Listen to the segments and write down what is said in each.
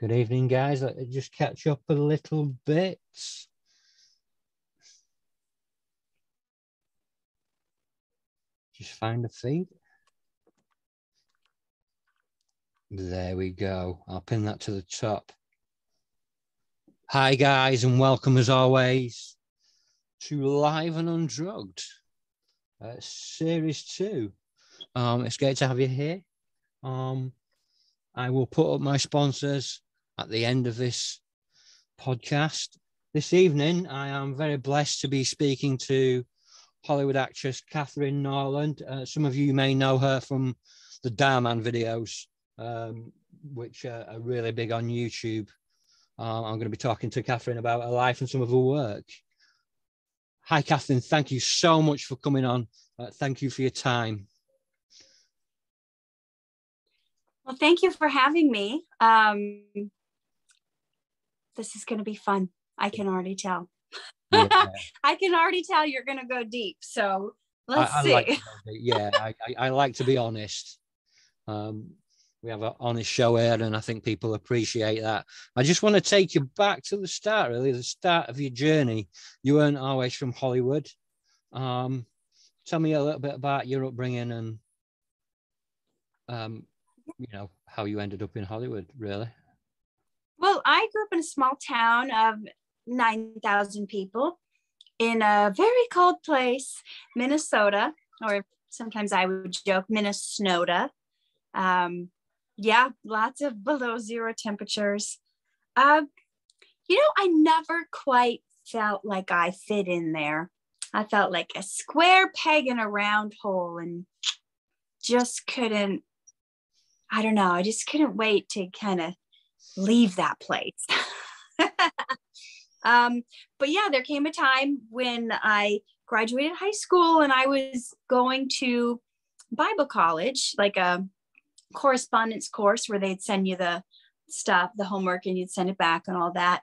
Good evening, guys. Let me just catch up a little bit. Just find the feed. There we go. I'll pin that to the top. Hi, guys, and welcome as always to Live and Undrugged, uh, Series 2. Um, it's great to have you here. Um, I will put up my sponsors at the end of this podcast. This evening, I am very blessed to be speaking to Hollywood actress Kathrine Norland. Uh, some of you may know her from the Dhar Mann videos, um, which are, are, really big on YouTube. Uh, I'm going to be talking to Kathrine about her life and some of her work. Hi, Kathrine. Thank you so much for coming on. Uh, thank you for your time. Well, thank you for having me. Um, this is going to be fun. I can already tell. Yeah. I can already tell you're going to go deep. So let's I, I see. Like yeah, I, I, like to be honest. Um, we have an honest show here, and I think people appreciate that. I just want to take you back to the start, really, the start of your journey. You weren't always from Hollywood. Um, tell me a little bit about your upbringing and, um, you know, how you ended up in Hollywood, really. Well, I grew up in a small town of 9,000 people in a very cold place, Minnesota, or sometimes I would joke, Minnesota. Um, yeah, lots of below zero temperatures. Uh, you know, I never quite felt like I fit in there. I felt like a square peg in a round hole and just couldn't, I don't know, I just couldn't wait to kind of leave that place. um, but yeah, there came a time when I graduated high school and I was going to Bible college, like a correspondence course where they'd send you the stuff, the homework, and you'd send it back and all that.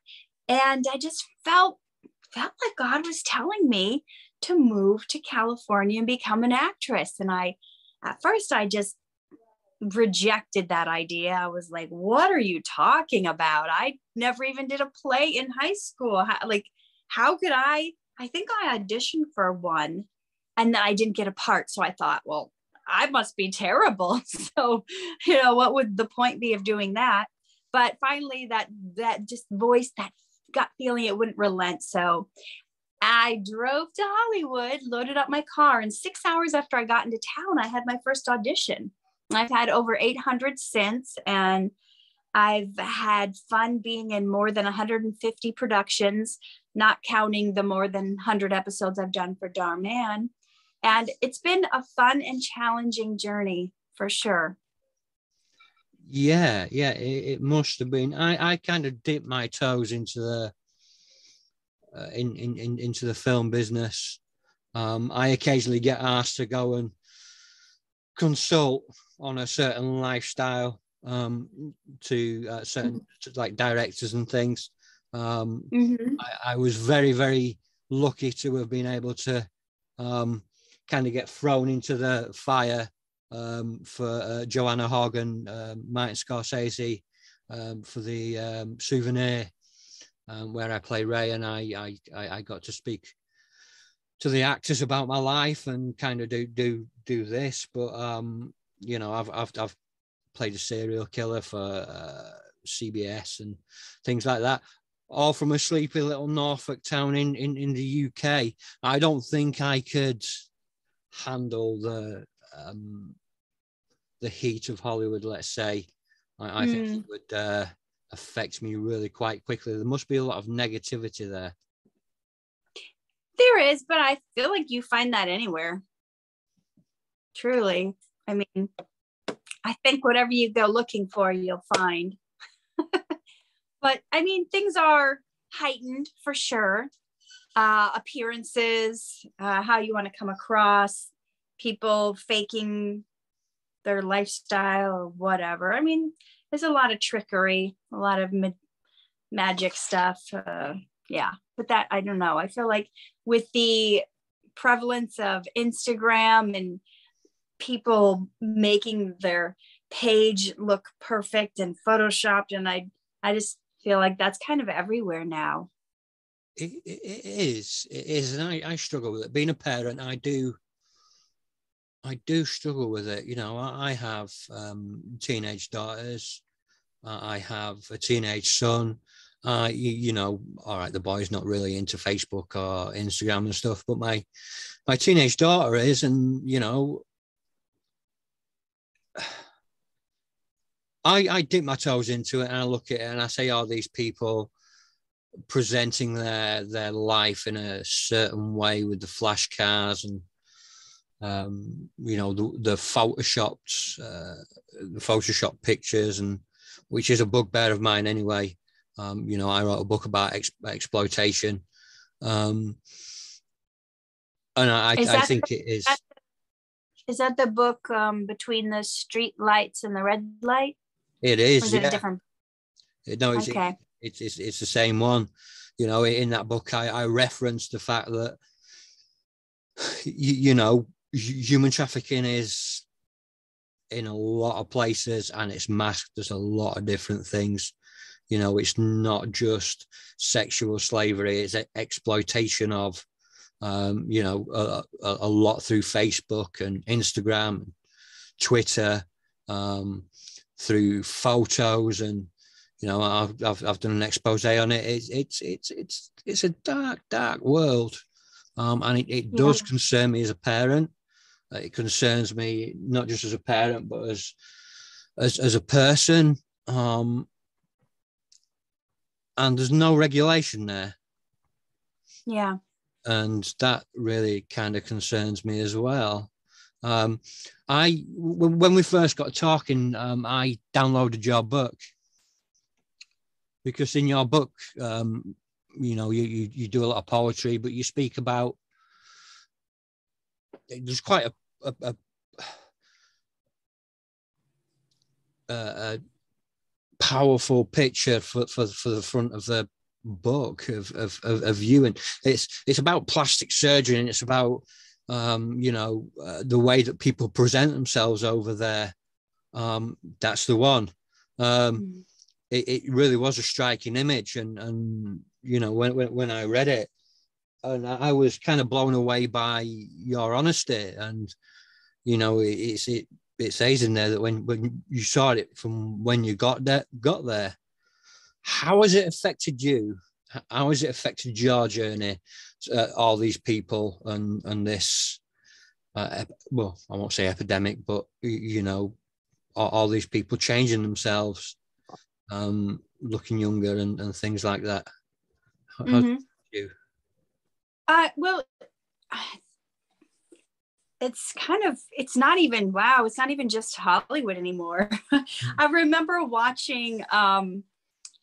And I just felt felt like God was telling me to move to California and become an actress. And I, at first, I just rejected that idea. I was like, what are you talking about? I never even did a play in high school. How, like, how could I? I think I auditioned for one and I didn't get a part. So I thought, well, I must be terrible. So, you know, what would the point be of doing that? But finally, that that just voice, that gut feeling, it wouldn't relent. So I drove to Hollywood, loaded up my car, and six hours after I got into town, I had my first audition. I've had over 800 since, and I've had fun being in more than 150 productions, not counting the more than 100 episodes I've done for Dhar Mann. And it's been a fun and challenging journey for sure. Yeah, yeah, it, it must have been. I, I kind of dipped my toes into the uh, in, in, in into the film business. Um, I occasionally get asked to go and consult on a certain lifestyle um, to uh, certain mm-hmm. like directors and things. Um, mm-hmm. I, I, was very, very lucky to have been able to um, kind of get thrown into the fire um, for uh, Joanna Hogg and uh, Martin Scorsese um, for the um, souvenir, um, where I play Ray, and I, I I got to speak to the actors about my life and kind of do do do this. But um, you know, I've I've I've played a serial killer for uh, CBS and things like that. All from a sleepy little Norfolk town in, in, in the UK. I don't think I could handle the um, the heat of Hollywood. Let's say, I, I mm. think it hmm. would uh, affect me really quite quickly. There must be a lot of negativity there. There is, but I feel like you find that anywhere. Truly. I mean, I think whatever you go looking for, you'll find. but I mean, things are heightened for sure. Uh, appearances, uh, how you want to come across, people faking their lifestyle or whatever. I mean, there's a lot of trickery, a lot of ma- magic stuff. Uh, yeah, but that I don't know. I feel like with the prevalence of Instagram and people making their page look perfect and photoshopped and i I just feel like that's kind of everywhere now. It, it, is. It is. And I, I struggle with it. Being a parent, I do. I do struggle with it. You know, I, I have um, teenage daughters. Uh, I have a teenage son. Uh, you, you, know, all right, the boy's not really into Facebook or Instagram and stuff, but my my teenage daughter is, and you know, I I dip my toes into it and I look at it and I say, "Are oh, these people presenting their their life in a certain way with the flash cars and um, you know the, the photoshopped uh, the photoshop pictures and which is a bugbear of mine anyway. Um, you know i wrote a book about ex- exploitation. Um, and i, I think the, it is is that the book um, between the street lights and the red light it is, is yeah. it different no it's, okay. it's, it's it's the same one you know in that book i i referenced the fact that you, you know human trafficking is in a lot of places and it's masked as a lot of different things you know it's not just sexual slavery it's exploitation of um, you know a, a, a, lot through facebook and instagram and twitter um, through photos and you know I've, I've, I've done an expose on it it's it's it's it's, it's a dark dark world um, and it, it yeah. does concern me as a parent it concerns me not just as a parent, but as as, as a person. Um, and there's no regulation there. Yeah. And that really kind of concerns me as well. Um, I w- when we first got talking, um, I downloaded your book because in your book, um, you know, you, you you do a lot of poetry, but you speak about there's quite a a, a, a powerful picture for, for, for the front of the book of, of, of, of you. And it's, it's about plastic surgery and it's about, um, you know, uh, the way that people present themselves over there. Um, that's the one. Um, mm. it, it really was a striking image. And, and you know, when, when, when I read it, and I was kind of blown away by your honesty and you know it's it it says in there that when when you saw it from when you got there got there how has it affected you? How has it affected your journey uh, all these people and and this uh, well i won't say epidemic but you know all, all these people changing themselves um looking younger and, and things like that? How, mm-hmm. you? Uh well it's kind of it's not even wow it's not even just hollywood anymore. I remember watching um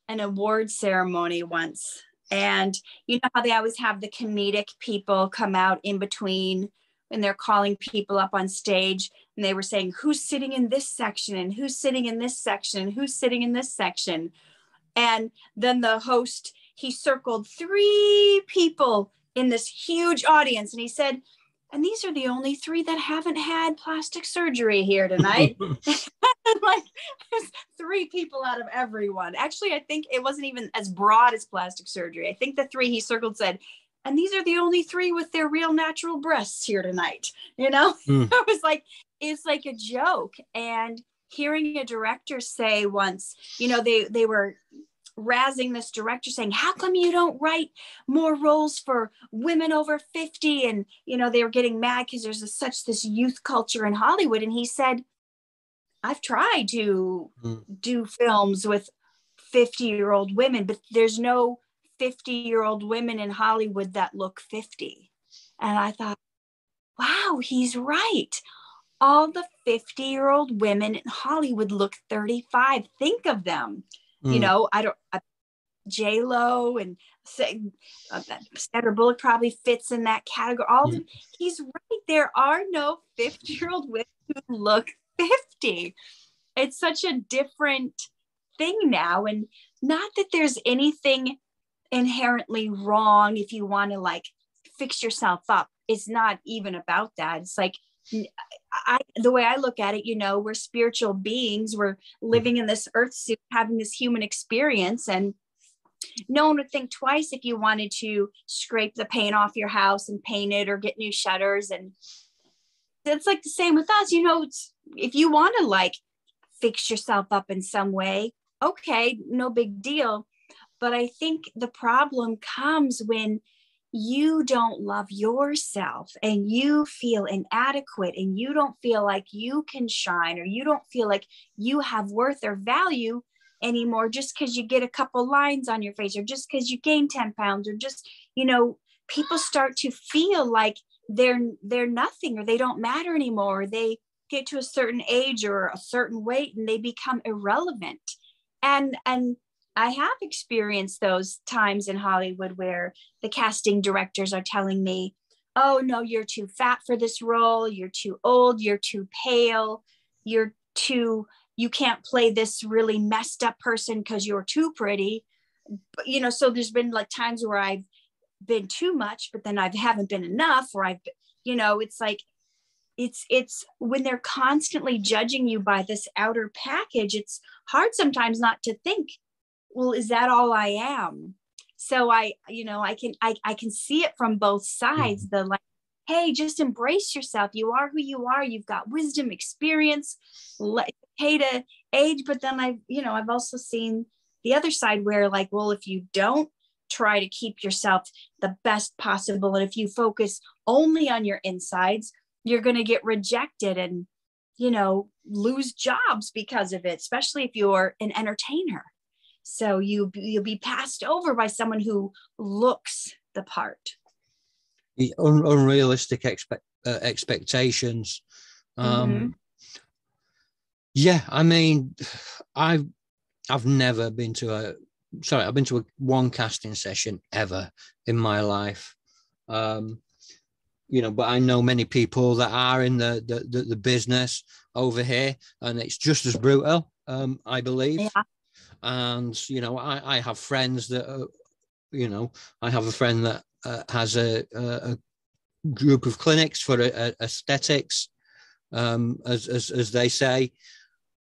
an award ceremony once and you know how they always have the comedic people come out in between and they're calling people up on stage and they were saying who's sitting in this section and who's sitting in this section and who's sitting in this section and then the host he circled three people in this huge audience and he said and these are the only three that haven't had plastic surgery here tonight. like three people out of everyone. Actually, I think it wasn't even as broad as plastic surgery. I think the three he circled said, and these are the only three with their real natural breasts here tonight. You know, mm. it was like it's like a joke. And hearing a director say once, you know, they they were razzing this director saying how come you don't write more roles for women over 50 and you know they were getting mad because there's a, such this youth culture in hollywood and he said i've tried to mm. do films with 50 year old women but there's no 50 year old women in hollywood that look 50 and i thought wow he's right all the 50 year old women in hollywood look 35 think of them Mm. You know, I don't. J Lo and uh, Sandra Bullock probably fits in that category. All mm. he's right. There are no fifty-year-old women who look fifty. It's such a different thing now, and not that there's anything inherently wrong if you want to like fix yourself up. It's not even about that. It's like I, the way I look at it, you know, we're spiritual beings. We're living in this earth suit, having this human experience. And no one would think twice if you wanted to scrape the paint off your house and paint it or get new shutters. And it's like the same with us. You know, if you want to like fix yourself up in some way, okay, no big deal. But I think the problem comes when you don't love yourself and you feel inadequate and you don't feel like you can shine or you don't feel like you have worth or value anymore just because you get a couple lines on your face or just because you gain 10 pounds or just you know people start to feel like they're they're nothing or they don't matter anymore they get to a certain age or a certain weight and they become irrelevant and and I have experienced those times in Hollywood where the casting directors are telling me, oh, no, you're too fat for this role. You're too old. You're too pale. You're too, you can't play this really messed up person because you're too pretty. But, you know, so there's been like times where I've been too much, but then I haven't been enough, or I've, you know, it's like, it's it's when they're constantly judging you by this outer package it's hard sometimes not to think well is that all i am? So i you know i can i, I can see it from both sides mm-hmm. the like hey just embrace yourself. You are who you are. You've got wisdom experience hey to age but then i you know i've also seen the other side where like well if you don't try to keep yourself the best possible. And if you focus only on your insides you're going to get rejected and you know lose jobs because of it especially if you're an entertainer. So you you'll be passed over by someone who looks the part. The un- unrealistic expect, uh, expectations. Um mm-hmm. yeah i mean i've i've never been to a sorry i've been to a one casting session ever in my life. Um you know but i know many people that are in the the, the, the business over here and it's just as brutal um i believe. Yeah. And you know I, I have friends that are, you know I have a friend that uh, has a, a, group of clinics for uh, aesthetics um, as, as as they say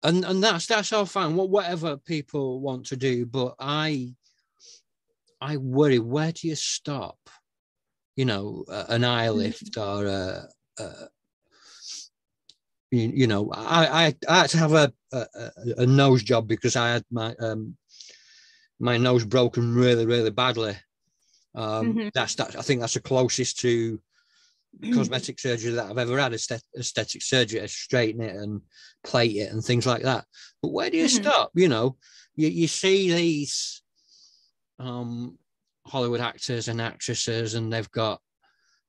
and and that's that's all fine whatever people want to do but I I worry where do you stop you know an eye mm-hmm. lift or a, a you, you know, I, I, I had to have a, a, a nose job because I had my um, my nose broken really, really badly. Um, mm-hmm. That's that. I think that's the closest to cosmetic surgery that I've ever had. Aesthetic surgery, to straighten it and plate it and things like that. But where do you mm-hmm. stop? You know, you, you see these um, Hollywood actors and actresses, and they've got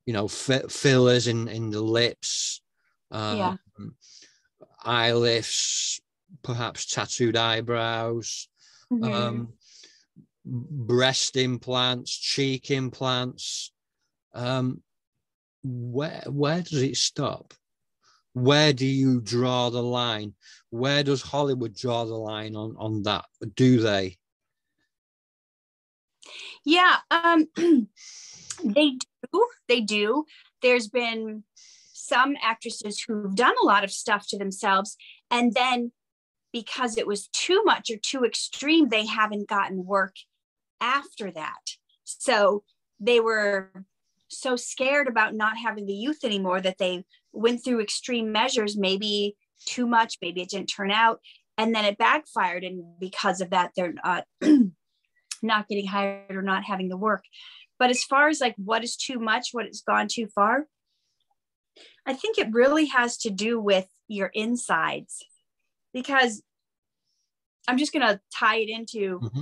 you know f- fillers in in the lips um, yeah. eye lifts, perhaps tattooed eyebrows, mm-hmm. um, breast implants, cheek implants. Um, where where does it stop? Where do you draw the line? Where does Hollywood draw the line on on that? Do they? Yeah, um, they do. They do. There's been some actresses who've done a lot of stuff to themselves and then because it was too much or too extreme they haven't gotten work after that so they were so scared about not having the youth anymore that they went through extreme measures maybe too much maybe it didn't turn out and then it backfired and because of that they're not not getting hired or not having the work but as far as like what is too much what has gone too far I think it really has to do with your insides because I'm just going to tie it into. Mm-hmm.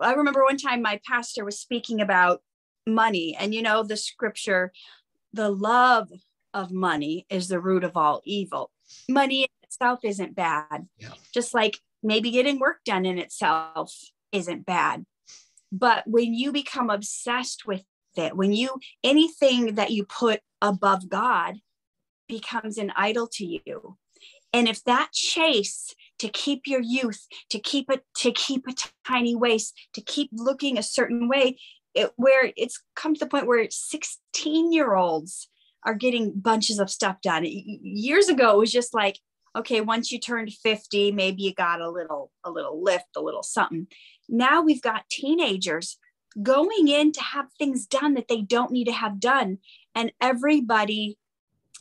I remember one time my pastor was speaking about money, and you know, the scripture, the love of money is the root of all evil. Money itself isn't bad, yeah. just like maybe getting work done in itself isn't bad. But when you become obsessed with it, when you anything that you put above God becomes an idol to you and if that chase to keep your youth to keep it to keep a tiny waist to keep looking a certain way it, where it's come to the point where 16 year olds are getting bunches of stuff done. Years ago, it was just like, okay, once you turned 50, maybe you got a little, a little lift, a little something. Now we've got teenagers going in to have things done that they don't need to have done. And everybody,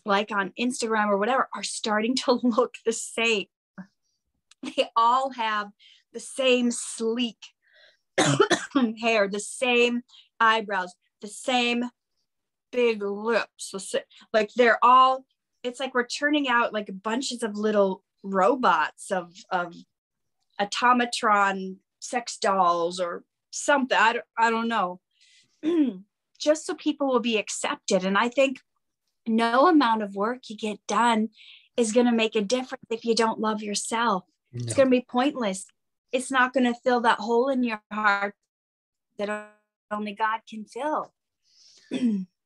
like on Instagram or whatever, are starting to look the same. They all have the same sleek hair, the same eyebrows, the same big lips. Like they're all, it's like we're turning out like bunches of little robots of, of automatron sex dolls or something. I don't, I don't know. Just so people will be accepted. And I think no amount of work you get done is going to make a difference if you don't love yourself. No. It's going to be pointless. It's not going to fill that hole in your heart that only God can fill.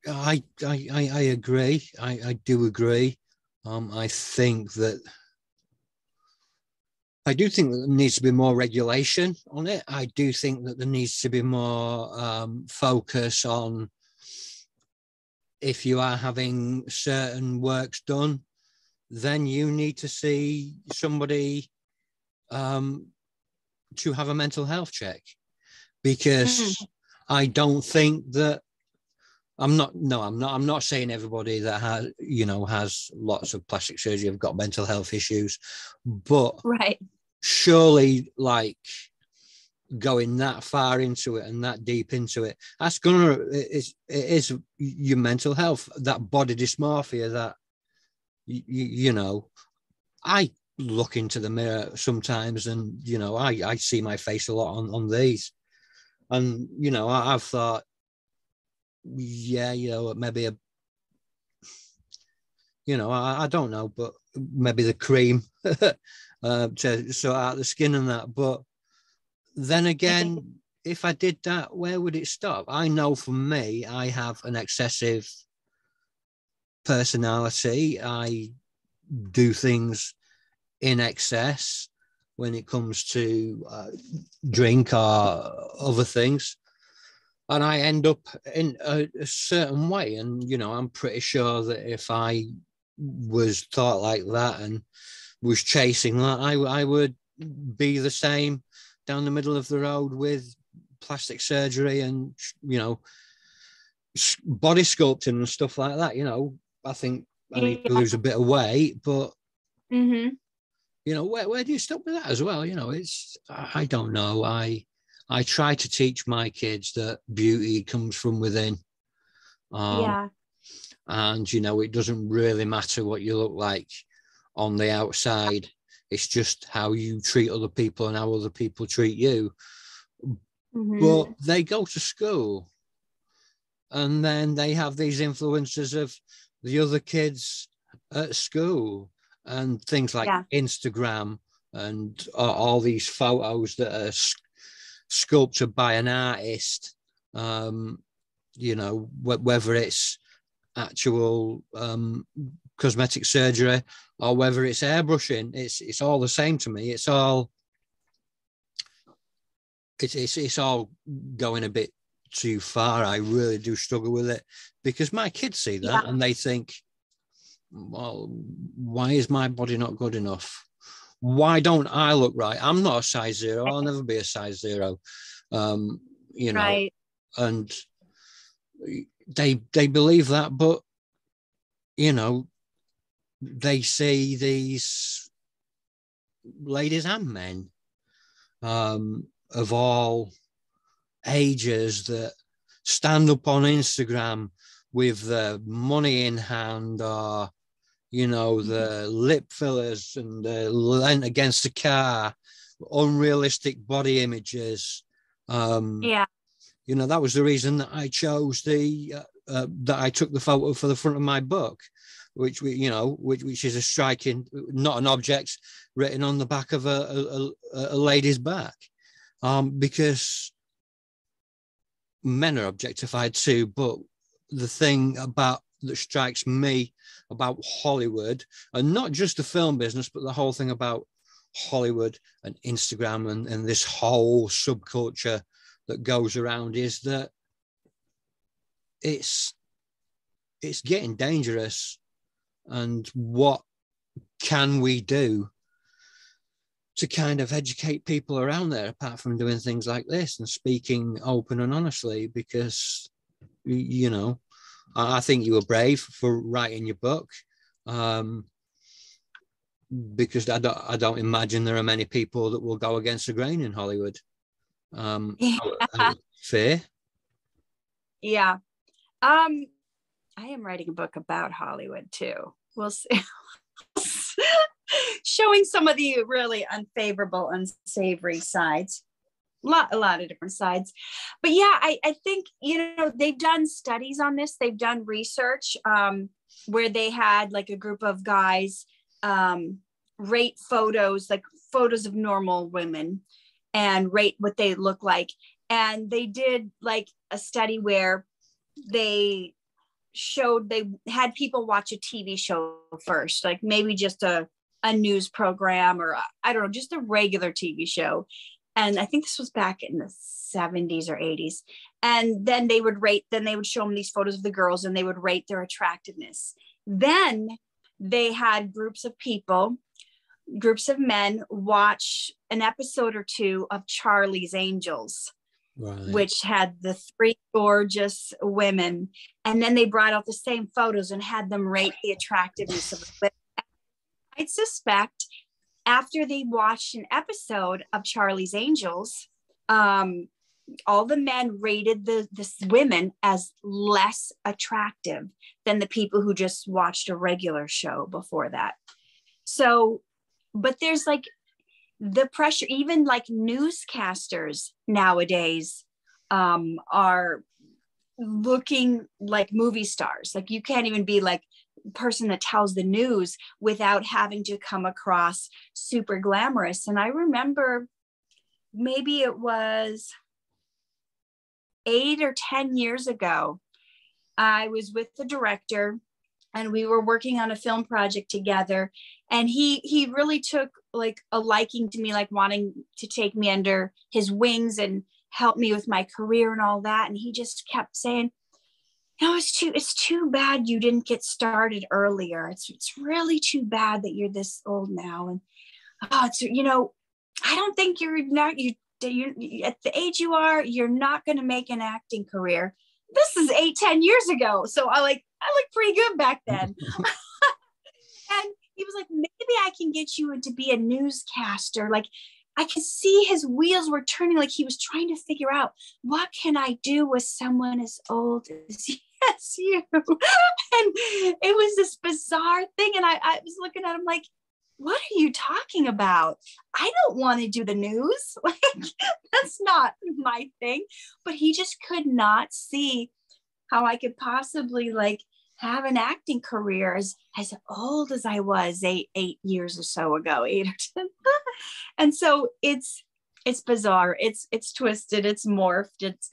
I, I, I agree. I, I do agree. Um, I think that I do think that there needs to be more regulation on it. I do think that there needs to be more um, focus on if you are having certain works done, then you need to see somebody um, to have a mental health check because mm. I don't think that I'm not no I'm not I'm not saying everybody that has you know has lots of plastic surgery have got mental health issues but right surely like going that far into it and that deep into it that's gonna it is, it is your mental health that body dysmorphia that you, you know i look into the mirror sometimes and you know i i see my face a lot on on these and you know I, i've thought yeah you know maybe a you know i, I don't know but maybe the cream uh, to sort out the skin and that. But then again, if I did that, where would it stop? I know for me, I have an excessive personality. I do things in excess when it comes to uh, drink or other things. And I end up in a, a certain way. And, you know, I'm pretty sure that if I was thought like that and was chasing that, I, I would be the same down the middle of the road with plastic surgery and, you know, body sculpting and stuff like that. You know, I think I need to lose a bit of weight, but, mm-hmm. You know, where, where do you stop with that as well? You know, it's, I don't know. I, I try to teach my kids that beauty comes from within. Um, yeah. And, you know, it doesn't really matter what you look like on the outside. It's just how you treat other people and how other people treat you. Mm-hmm. But they go to school and then they have these influences of the other kids at school and things like yeah. Instagram and all these photos that are sculpted by an artist. Um, you know, wh- whether it's actual um, cosmetic surgery or whether it's airbrushing, it's it's all the same to me. It's all it's it's, it's all going a bit too far. I really do struggle with it because my kids see that yeah. and they think, well, why is my body not good enough? Why don't I look right? I'm not a size zero. I'll never be a size zero. Um, you know, right. and they they believe that, but you know, they see these ladies and men um, of all ages that stand up on Instagram with the money in hand or you know the lip fillers and the lent against the car unrealistic body images um yeah. you know that was the reason that i chose the uh, uh, that i took the photo for the front of my book which we you know which, which is a striking not an object written on the back of a, a, a lady's back. Um, because men are objectified too but the thing about that strikes me about hollywood and not just the film business but the whole thing about hollywood and instagram and, and this whole subculture that goes around is that it's it's getting dangerous. And what can we do to kind of educate people around there apart from doing things like this and speaking open and honestly? Because, you know, I think you were brave for writing your book. Um, because I don't, I don't imagine there are many people that will go against the grain in Hollywood. Um, yeah. fair. Yeah. Um, I am writing a book about Hollywood too. We'll see. Showing some of the really unfavorable, unsavory sides. Lot, a lot of different sides. But yeah, I, I think, you know, they've done studies on this. They've done research um, where they had like a group of guys um, rate photos, like photos of normal women and rate what they look like. And they did like a study where they showed they had people watch a TV show first, like maybe just a, a news program or I don't know, just a regular TV show. And I think this was back in the 70s or 80s. And then they would rate, then they would show them these photos of the girls and they would rate their attractiveness. Then they had groups of people groups of men watch an episode or two of Charlie's Angels, right. which had the three gorgeous women. And then they brought out the same photos and had them rate the attractiveness of the women. I'd suspect after they watched an episode of Charlie's Angels, um, all the men rated the, the women as less attractive than the people who just watched a regular show before that. So but there's like the pressure even like newscasters nowadays um, are looking like movie stars like you can't even be like person that tells the news without having to come across super glamorous. And i remember maybe it was eight or ten years ago i was with the director and we were working on a film project together. And he he really took like a liking to me like wanting to take me under his wings and help me with my career and all that. And he just kept saying you know it's too it's too bad you didn't get started earlier. It's it's really too bad that you're this old now. And oh it's you know i don't think you're not you you at the age you are you're not going to make an acting career. This is eight ten years ago. So i like i looked pretty good back then. And he was like, maybe I can get you to be a newscaster. Like I could see his wheels were turning, like he was trying to figure out what can I do with someone as old as yes, you. and it was this bizarre thing. And I, I was looking at him like, what are you talking about? I don't want to do the news. Like that's not my thing. But he just could not see how I could possibly like have an acting career as, as old as I was eight, eight years or so ago, eight or 10. and so it's, it's bizarre. It's, it's twisted. It's morphed. It's,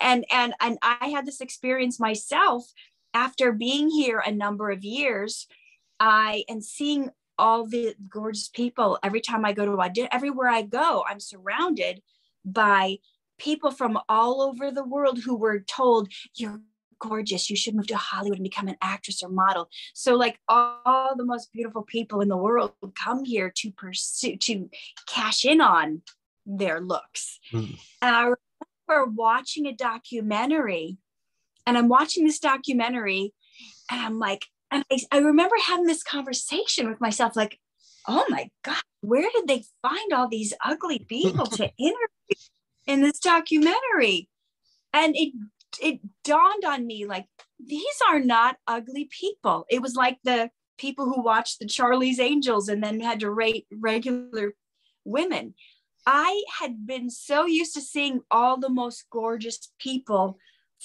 and, and, and I had this experience myself after being here a number of years. I, and seeing all the gorgeous people every time I go to audition, everywhere I go, I'm surrounded by people from all over the world who were told you're gorgeous. You should move to Hollywood and become an actress or model. So, like all, all the most beautiful people in the world come here to pursue, to cash in on their looks. Mm. And I remember watching a documentary, and I'm watching this documentary, and I'm like, and I, I remember having this conversation with myself, like, oh my God, where did they find all these ugly people to interview in this documentary? And it it dawned on me like these are not ugly people. It was like the people who watched the Charlie's Angels and then had to rate regular women. I had been so used to seeing all the most gorgeous people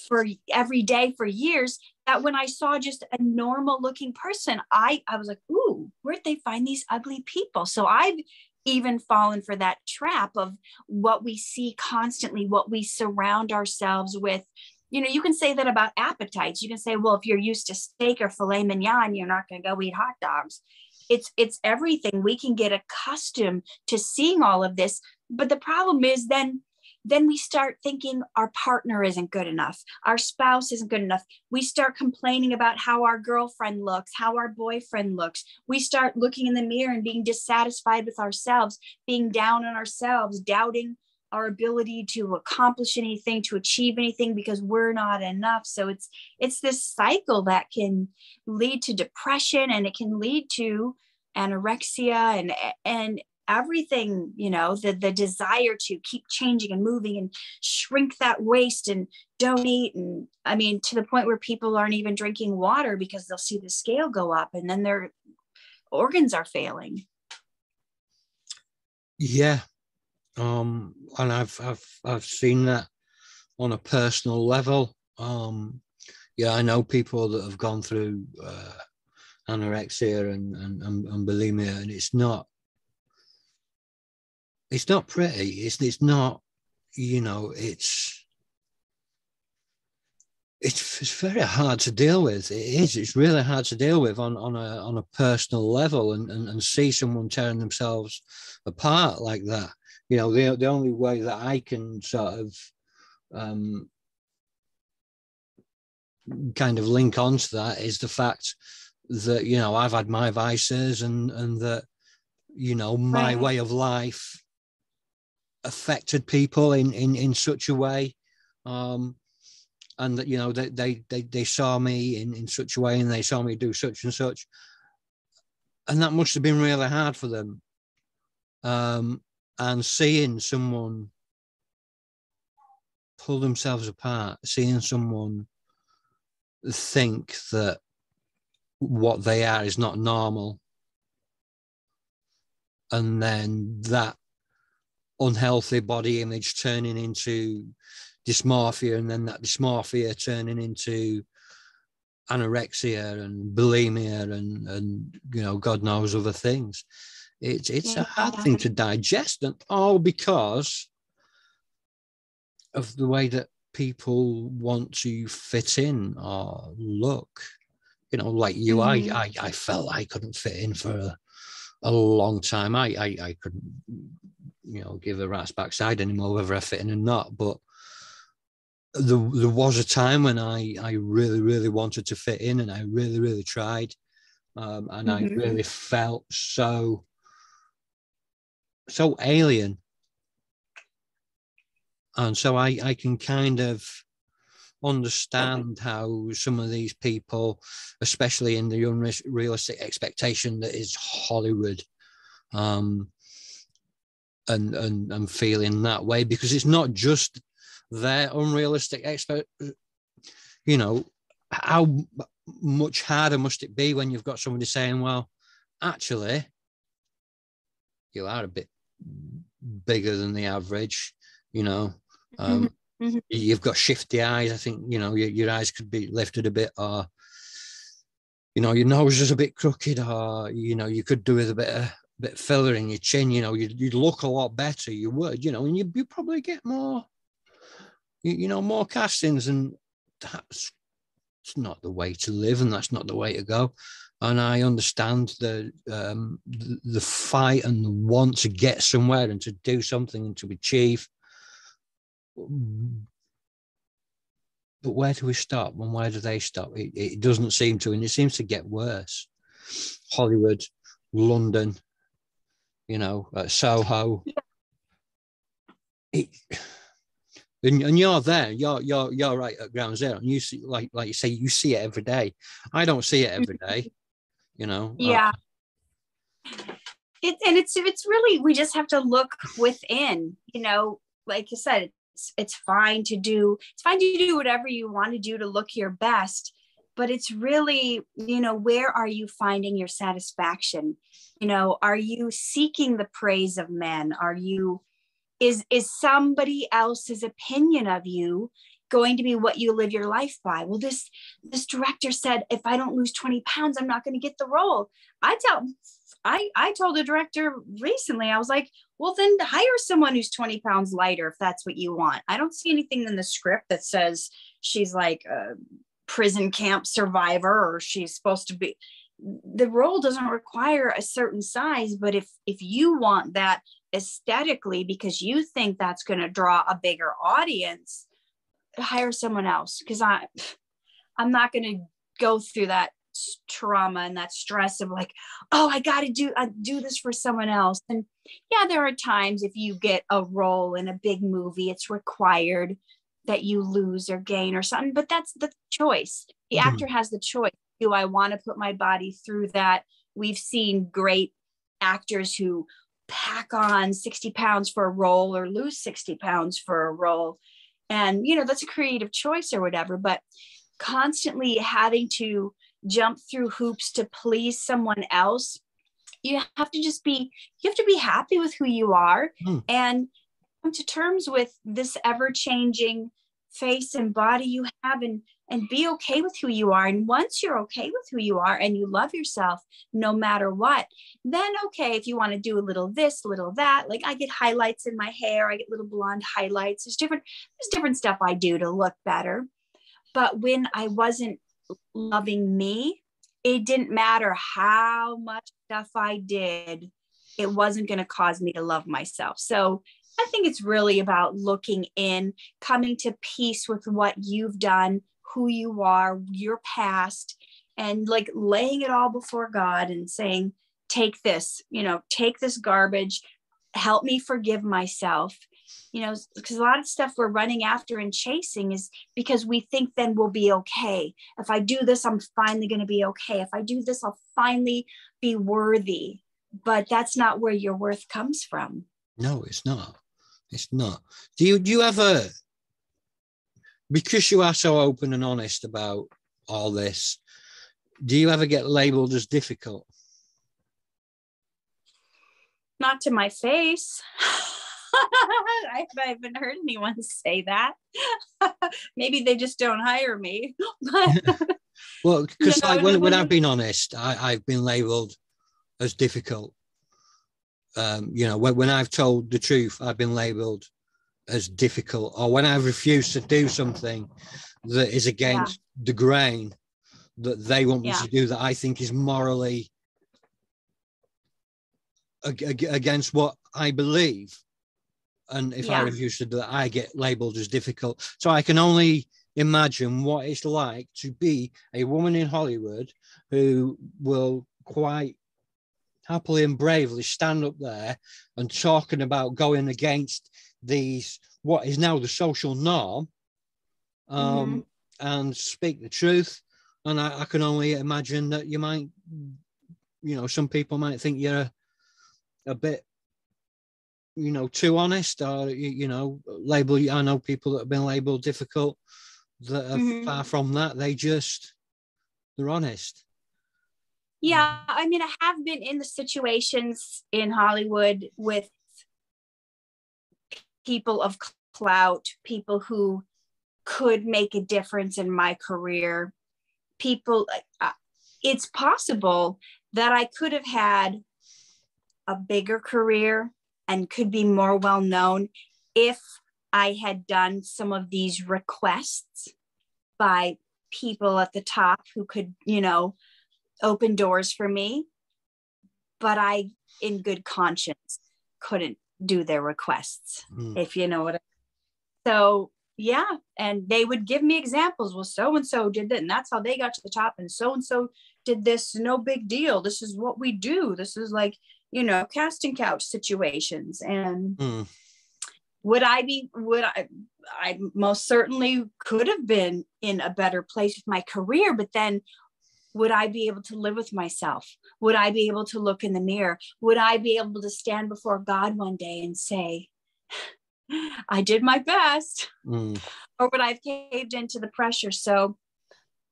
for every day for years that when I saw just a normal looking person, I, I was like, ooh, where'd they find these ugly people? So I've even fallen for that trap of what we see constantly, what we surround ourselves with you know, you can say that about appetites. You can say, well, if you're used to steak or filet mignon, you're not going to go eat hot dogs. It's it's everything. We can get accustomed to seeing all of this, but the problem is then then we start thinking our partner isn't good enough, our spouse isn't good enough. We start complaining about how our girlfriend looks, how our boyfriend looks. We start looking in the mirror and being dissatisfied with ourselves, being down on ourselves, doubting our ability to accomplish anything to achieve anything because we're not enough. So it's it's this cycle that can lead to depression and it can lead to anorexia and and everything you know the the desire to keep changing and moving and shrink that waist and donate and i mean to the point where people aren't even drinking water because they'll see the scale go up and then their organs are failing. Yeah um and i've i've i've seen that on a personal level um yeah i know people that have gone through uh, anorexia and, and, and bulimia and it's not it's not pretty. It's it's not, you know, it's it's, it's very hard to deal with. It is. It's really hard to deal with on, on a on a personal level and, and, and see someone tearing themselves apart like that. You know, the the only way that I can sort of um, kind of link onto that is the fact that you know I've had my vices and and that you know my right. way of life affected people in in in such a way um and that you know they, they they they saw me in in such a way and they saw me do such and such and that must have been really hard for them um and seeing someone pull themselves apart seeing someone think that what they are is not normal and then that unhealthy body image turning into dysmorphia and then that dysmorphia turning into anorexia and bulimia and and you know god knows other things it's it's a hard thing to digest and all because of the way that people want to fit in or look you know like you mm-hmm. I, I i felt i couldn't fit in for a, a long time i i, I couldn't you know give a rat's backside anymore whether I fit in or not. But there, there was a time when I I really really wanted to fit in, and I really really tried, um, and mm-hmm. I really felt so so alien. And so I, I can kind of understand how some of these people, especially in the unrealistic expectation that is Hollywood, um, and and and feeling that way because it's not just their unrealistic expect you know how much harder must it be when you've got somebody saying well actually you are a bit bigger than the average you know um, mm-hmm. mm-hmm. you've got shifty eyes i think you know your, your eyes could be lifted a bit or you know your nose is a bit crooked or you know you could do with a bit of bit filler in your chin, you know, you'd, you'd look a lot better. You would, you know, and you you probably get more, you, you know, more castings, and that's it's not the way to live, and that's not the way to go. And I understand the um, the, the fight and the want to get somewhere and to do something and to achieve. But where do we stop and where do they stop? It, it doesn't seem to, and it seems to get worse. Hollywood, London, you know, at Soho. It, and, and you're there, you're you're you're right at ground zero, and you see, like like you say, you see it every day. I don't see it every day, you know. Uh, yeah. Uh, it, and it's it's really we just have to look within, you know, like you said, it's it's fine to do it's fine to do whatever you want to do to look your best but it's really you know where are you finding your satisfaction you know are you seeking the praise of men are you is is somebody else's opinion of you going to be what you live your life by. Well this this director said if i don't lose 20 pounds i'm not going to get the role. I tell i i told a director recently i was like well then hire someone who's 20 pounds lighter if that's what you want. I don't see anything in the script that says she's like a prison camp survivor or she's supposed to be the role doesn't require a certain size but if if you want that aesthetically because you think that's going to draw a bigger audience hire someone else because i i'm not going to go through that trauma and that stress of like oh i got to do I do this for someone else. And yeah there are times if you get a role in a big movie it's required that you lose or gain or something but that's the choice. The mm-hmm. actor has the choice. Do i want to put my body through that? We've seen great actors who pack on 60 pounds for a role or lose 60 pounds for a role and you know that's a creative choice or whatever but constantly having to jump through hoops to please someone else you have to just be you have to be happy with who you are mm. and come to terms with this ever changing face and body you have and and be okay with who you are. And once you're okay with who you are and you love yourself no matter what then okay if you want to do a little this little that like i get highlights in my hair i get little blonde highlights there's different there's different stuff i do to look better. But when i wasn't loving me it didn't matter how much stuff i did it wasn't going to cause me to love myself. So I think it's really about looking in, coming to peace with what you've done, who you are, your past, and like laying it all before God and saying, take this, you know, take this garbage, help me forgive myself. You know, because a lot of stuff we're running after and chasing is because we think then we'll be okay. If I do this, I'm finally going to be okay. If I do this, I'll finally be worthy. But that's not where your worth comes from. No, it's not. It's not. Do you do you ever because you are so open and honest about all this, do you ever get labeled as difficult? Not to my face. I haven't heard anyone say that. Maybe they just don't hire me. well, because like when, when I've been honest, I, I've been labeled as difficult um, you know, when, when I've told the truth, I've been labeled as difficult, or when I refuse to do something that is against yeah. the grain that they want me to do that I think is morally ag- against what I believe. And if yeah. I refuse to do that, I get labeled as difficult. So I can only imagine what it's like to be a woman in Hollywood who will quite happily and bravely stand up there and talking about going against these what is now the social norm um, mm-hmm. and speak the truth and I, I, can only imagine that you might you know some people might think you're a, a bit you know too honest or you, you know label you i know people that have been labeled difficult that are mm-hmm. far from that they just they're honest yeah, I mean, I have been in the situations in Hollywood with people of clout, people who could make a difference in my career. People, uh, it's possible that I could have had a bigger career and could be more well known if I had done some of these requests by people at the top who could, you know, open doors for me, but I, in good conscience, couldn't do their requests, mm. if you know what I mean. So, yeah. And they would give me examples. Well, so and so did that, and that's how they got to the top, and so and so did this. No big deal. This is what we do. This is like, you know, casting couch situations. And mm. would I be, would I, I most certainly could have been in a better place with my career, but then would I be able to live with myself? Would I be able to look in the mirror? Would I be able to stand before God one day and say, I did my best? Mm. Or would I have caved into the pressure? So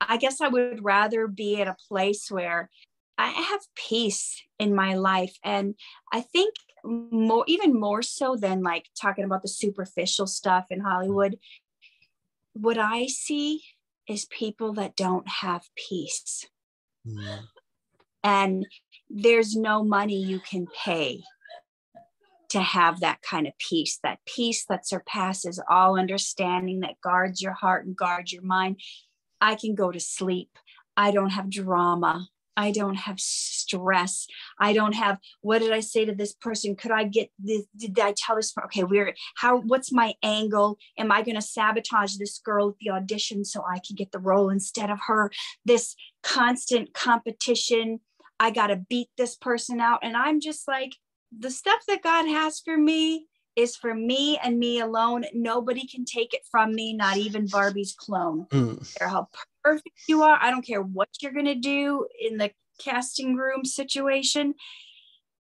I guess I would rather be at a place where I have peace in my life. And I think more, even more so than like talking about the superficial stuff in Hollywood, what I see is people that don't have peace. Mm. And there's no money you can pay to have that kind of peace, that peace that surpasses all understanding, that guards your heart and guards your mind. I can go to sleep. I don't have drama. I don't have stress. I don't have what did I say to this person? Could I get this? Did I tell this? Okay, we're how what's my angle? Am I going to sabotage this girl at the audition so I can get the role instead of her? This constant competition. I got to beat this person out. And I'm just like, the stuff that God has for me is for me and me alone. Nobody can take it from me, not even Barbie's clone. Mm. How perfect you are. I don't care what you're going to do in the casting room situation.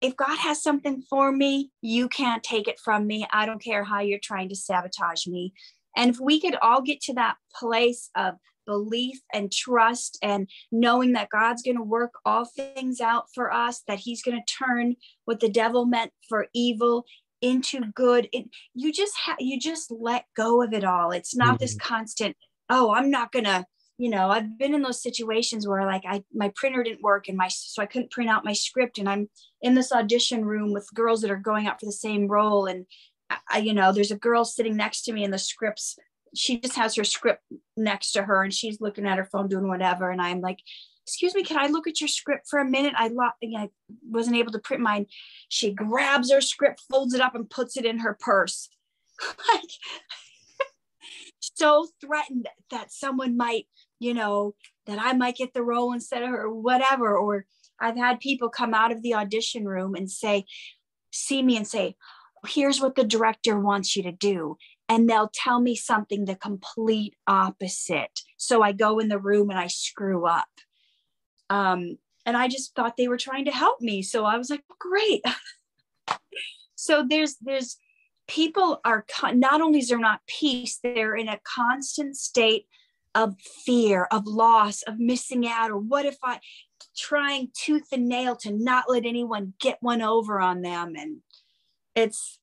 If God has something for me, you can't take it from me. I don't care how you're trying to sabotage me. And if we could all get to that place of belief and trust and knowing that God's going to work all things out for us, that He's going to turn what the devil meant for evil into good. It, you just ha- you just let go of it all. It's not mm-hmm. this constant. Oh, I'm not gonna. You know, I've been in those situations where like I my printer didn't work and my so I couldn't print out my script and I'm in this audition room with girls that are going out for the same role and I, you know, there's a girl sitting next to me and the scripts she just has her script next to her and she's looking at her phone doing whatever and i'm like excuse me can i look at your script for a minute? I, lo- I wasn't able to print mine. She grabs her script folds it up and puts it in her purse. Like so threatened that someone might you know that i might get the role instead of her or whatever or i've had people come out of the audition room and say see me and say here's what the director wants you to do and they'll tell me something the complete opposite. So I go in the room and I screw up. Um, and I just thought they were trying to help me. So I was like, great. so there's there's people are not only is there not peace, they're in a constant state of fear, of loss, of missing out, or what if I trying tooth and nail to not let anyone get one over on them. And it's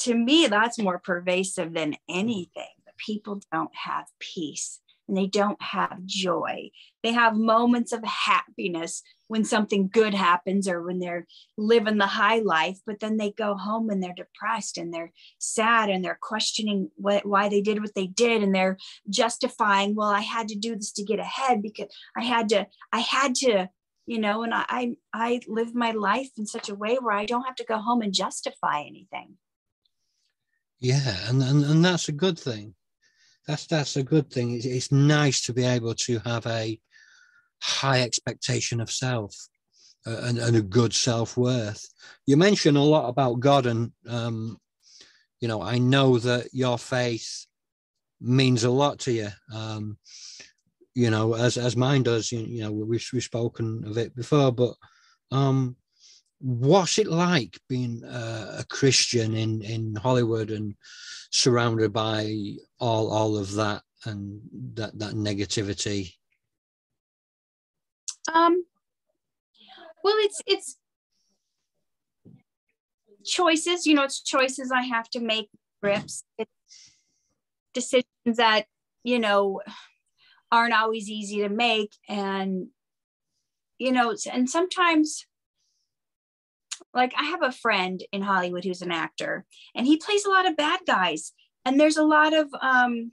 to me, that's more pervasive than anything. The people don't have peace and they don't have joy. They have moments of happiness when something good happens or when they're living the high life, but then they go home and they're depressed and they're sad and they're questioning what, why they did what they did and they're justifying, well, I had to do this to get ahead because I had to, I had to you know and I, I live my life in such a way where i don't have to go home and justify anything. Yeah and, and and that's a good thing. That's that's a good thing. It's, it's nice to be able to have a high expectation of self uh, and, and a good self-worth you mentioned a lot about god and um you know i know that your faith means a lot to you um you know, as as mine does. You, you know, we've we've spoken of it before, but um, what's it like being uh, a Christian in in Hollywood and surrounded by all all of that and that that negativity? Um, well, it's it's choices. You know, it's choices I have to make. Scripts, it's decisions that you know aren't always easy to make and you know and sometimes like i have a friend in hollywood who's an actor and he plays a lot of bad guys and there's a lot of um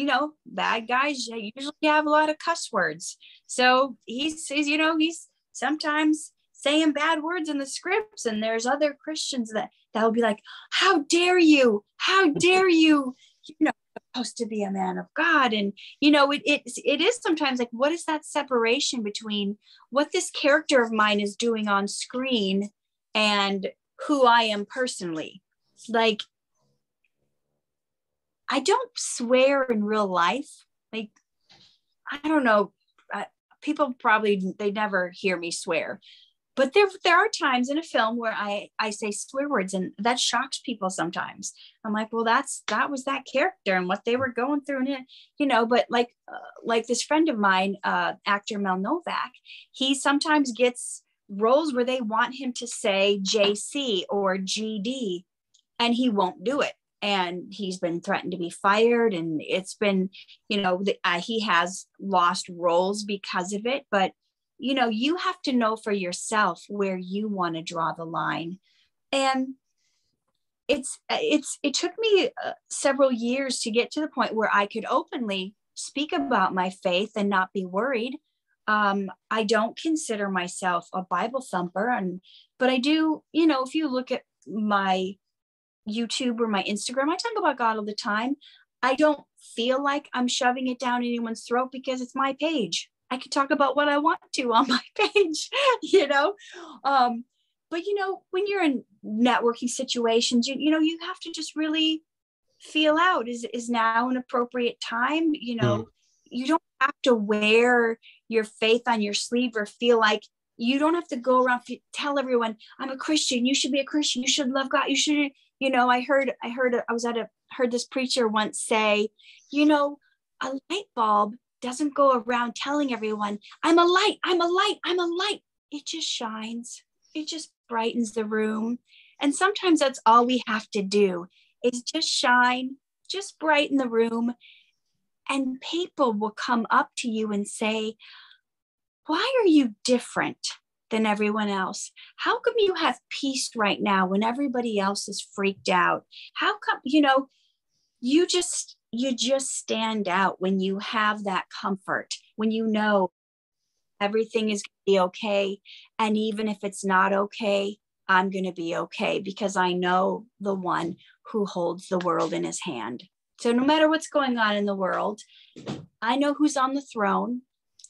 you know bad guys usually have a lot of cuss words so he says you know he's sometimes saying bad words in the scripts and there's other christians that that will be like how dare you how dare you you know supposed to be a man of God. And, you know, it, it, it is sometimes like, what is that separation between what this character of mine is doing on screen and who I am personally? Like, I don't swear in real life. Like, I don't know. people probably, they never hear me swear but there there are times in a film where I I say swear words and that shocks people sometimes. I'm like, well, that's that was that character and what they were going through, and it, you know. But like uh, like this friend of mine, uh, actor Mel Novak, he sometimes gets roles where they want him to say JC or GD, and he won't do it. And he's been threatened to be fired, and it's been, you know, the, uh, he has lost roles because of it. But you know you have to know for yourself where you want to draw the line and it's it's it took me uh, several years to get to the point where i could openly speak about my faith and not be worried Um, I don't consider myself a Bible thumper, and but I do, you know, if you look at my YouTube or my Instagram, I talk about God all the time. I don't feel like I'm shoving it down anyone's throat because it's my page. I can talk about what I want to on my page, you know. Um, but you know, when you're in networking situations, you you know, you have to just really feel out is is now an appropriate time, you know. Mm. You don't have to wear your faith on your sleeve or feel like you don't have to go around tell everyone i'm a christian. You should be a christian. You should love god. You should you know i heard i heard i was at a heard this preacher once say you know a light bulb doesn't go around telling everyone i'm a light i'm a light i'm a light it just shines. It just brightens the room. And sometimes that's all we have to do is just shine just brighten the room and people will come up to you and say, Why are you different than everyone else? How come you have peace right now when everybody else is freaked out? How come, you know, you just you just stand out when you have that comfort, when you know everything is going to be okay. And even if it's not okay, I'm going to be okay because I know the one who holds the world in his hand. So no matter what's going on in the world, I know who's on the throne.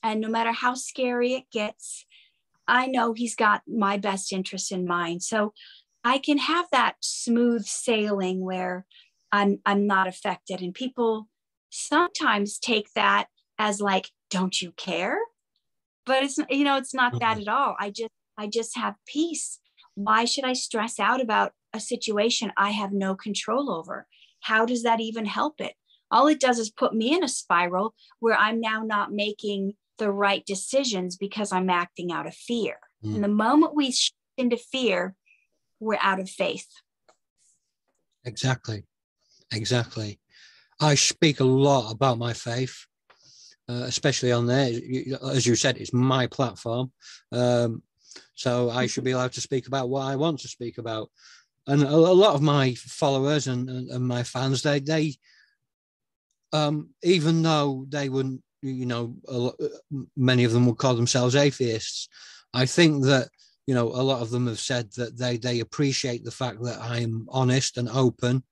And no matter how scary it gets, I know he's got my best interest in mind. So I can have that smooth sailing where I'm I'm not affected. And people sometimes take that as like, don't you care? But it's you know, it's not that mm-hmm. at all. I just I just have peace. Why should I stress out about a situation I have no control over? how does that even help it? All it does is put me in a spiral where I'm now not making the right decisions because I'm acting out of fear. Mm. And the moment we shift into fear, we're out of faith. Exactly. Exactly. I speak a lot about my faith, uh, especially on there. As you said, it's my platform. Um, so I should be allowed to speak about what I want to speak about and a, a lot of my followers and, and, and, my fans, they they um, even though they wouldn't, you know, lot, many of them would call themselves atheists. I think that you know a lot of them have said that they they appreciate the fact that I'm honest and open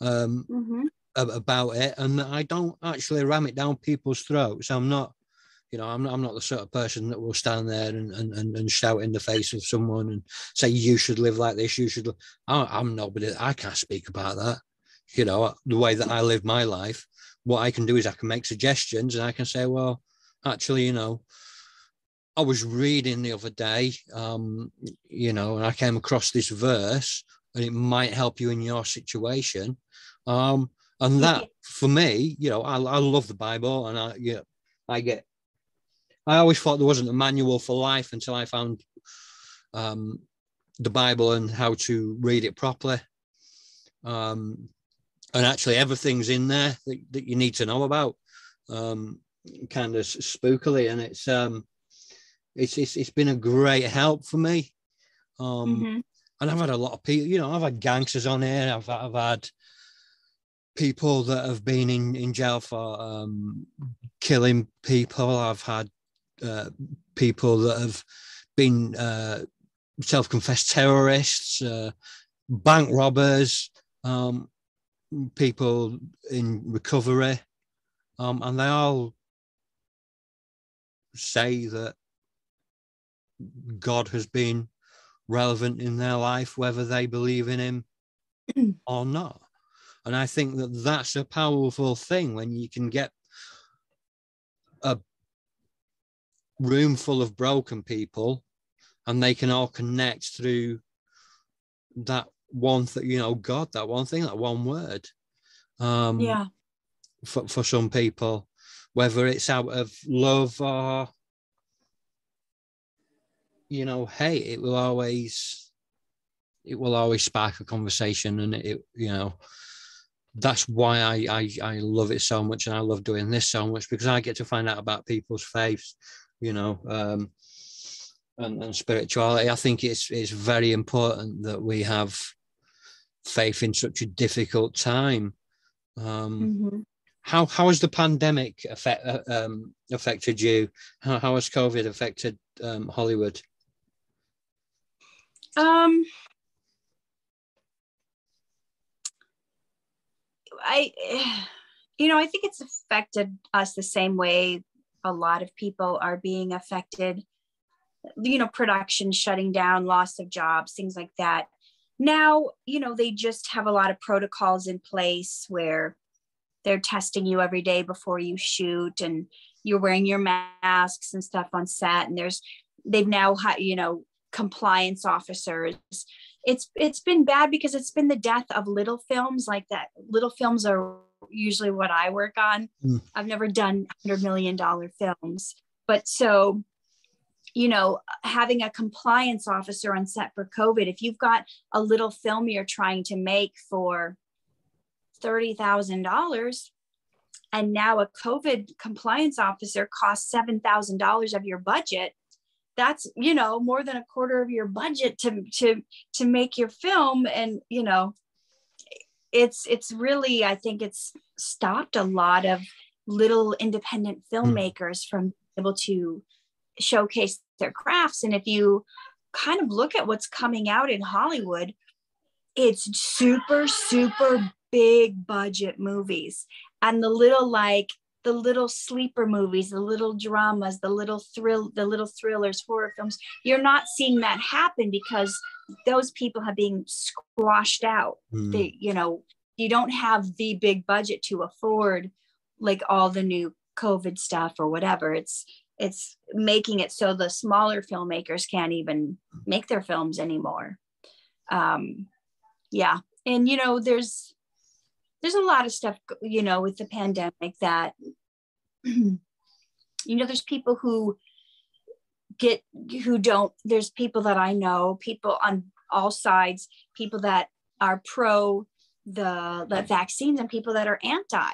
um, mm-hmm. about it, and that I don't actually ram it down people's throats. I'm not you know, I'm not, I'm not the sort of person that will stand there and, and, and, and shout in the face of someone and say, you should live like this. You should. I'm nobody. I can't speak about that. You know, the way that I live my life, what I can do is I can make suggestions and I can say, well, actually, you know, I was reading the other day, um, you know, and I came across this verse and it might help you in your situation. Um, and that for me, you know, I, I love the Bible and I, yeah, I get I always thought there wasn't a manual for life until I found um, the Bible and how to read it properly. Um, and actually, everything's in there that, that you need to know about, um, kind of spookily, and it's um, it's, it's it's been a great help for me. Um, mm-hmm. And I've had a lot of people, you know, I've had gangsters on here. I've I've had people that have been in in jail for um, killing people. I've had uh, people that have been uh, self-confessed terrorists, uh, bank robbers, um, people in recovery, um, and they all say that God has been relevant in their life, whether they believe in Him or not. And I think that that's a powerful thing when you can get a room full of broken people and they can all connect through that one thing, you know, God, that one thing, that one word. Um, yeah. For, for some people, whether it's out of love or, you know, hey, it will always, it will always spark a conversation and it, you know, that's why I, I I love it so much and I love doing this so much because I get to find out about people's faiths you know, um, and, and spirituality. I think it's it's very important that we have faith in such a difficult time. Um, mm-hmm. how how has the pandemic affect, uh, um, affected you? How, how has COVID affected um, Hollywood? Um, I, you know, I think it's affected us the same way a lot of people are being affected. You know, production shutting down, loss of jobs, things like that. Now, you know, they just have a lot of protocols in place where they're testing you every day before you shoot and you're wearing your masks and stuff on set. And there's they've now you know compliance officers. It's it's been bad because it's been the death of little films like that. Little films are usually what i work on. Mm. i've never done 100 million dollar films. But so you know having a compliance officer on set for covid if you've got a little film you're trying to make for $30,000 and now a COVID compliance officer costs $7,000 of your budget, that's, you know, more than a quarter of your budget to, to, to make your film. And, you know, it's, it's really, I think it's stopped a lot of little independent hmm. filmmakers from able to showcase their crafts. And if you kind of look at what's coming out in Hollywood, it's super, super big budget movies and the little like the little sleeper movies the little dramas the little thrill the little thrillers horror films you're not seeing that happen because those people have been squashed out mm. they you know you don't have the big budget to afford like all the new covid stuff or whatever it's it's making it so the smaller filmmakers can't even make their films anymore um yeah and you know there's there's a lot of stuff, you know, with the pandemic that, you know, there's people who get, who don't, there's people that I know, people on all sides, people that are pro the, the vaccines and people that are anti.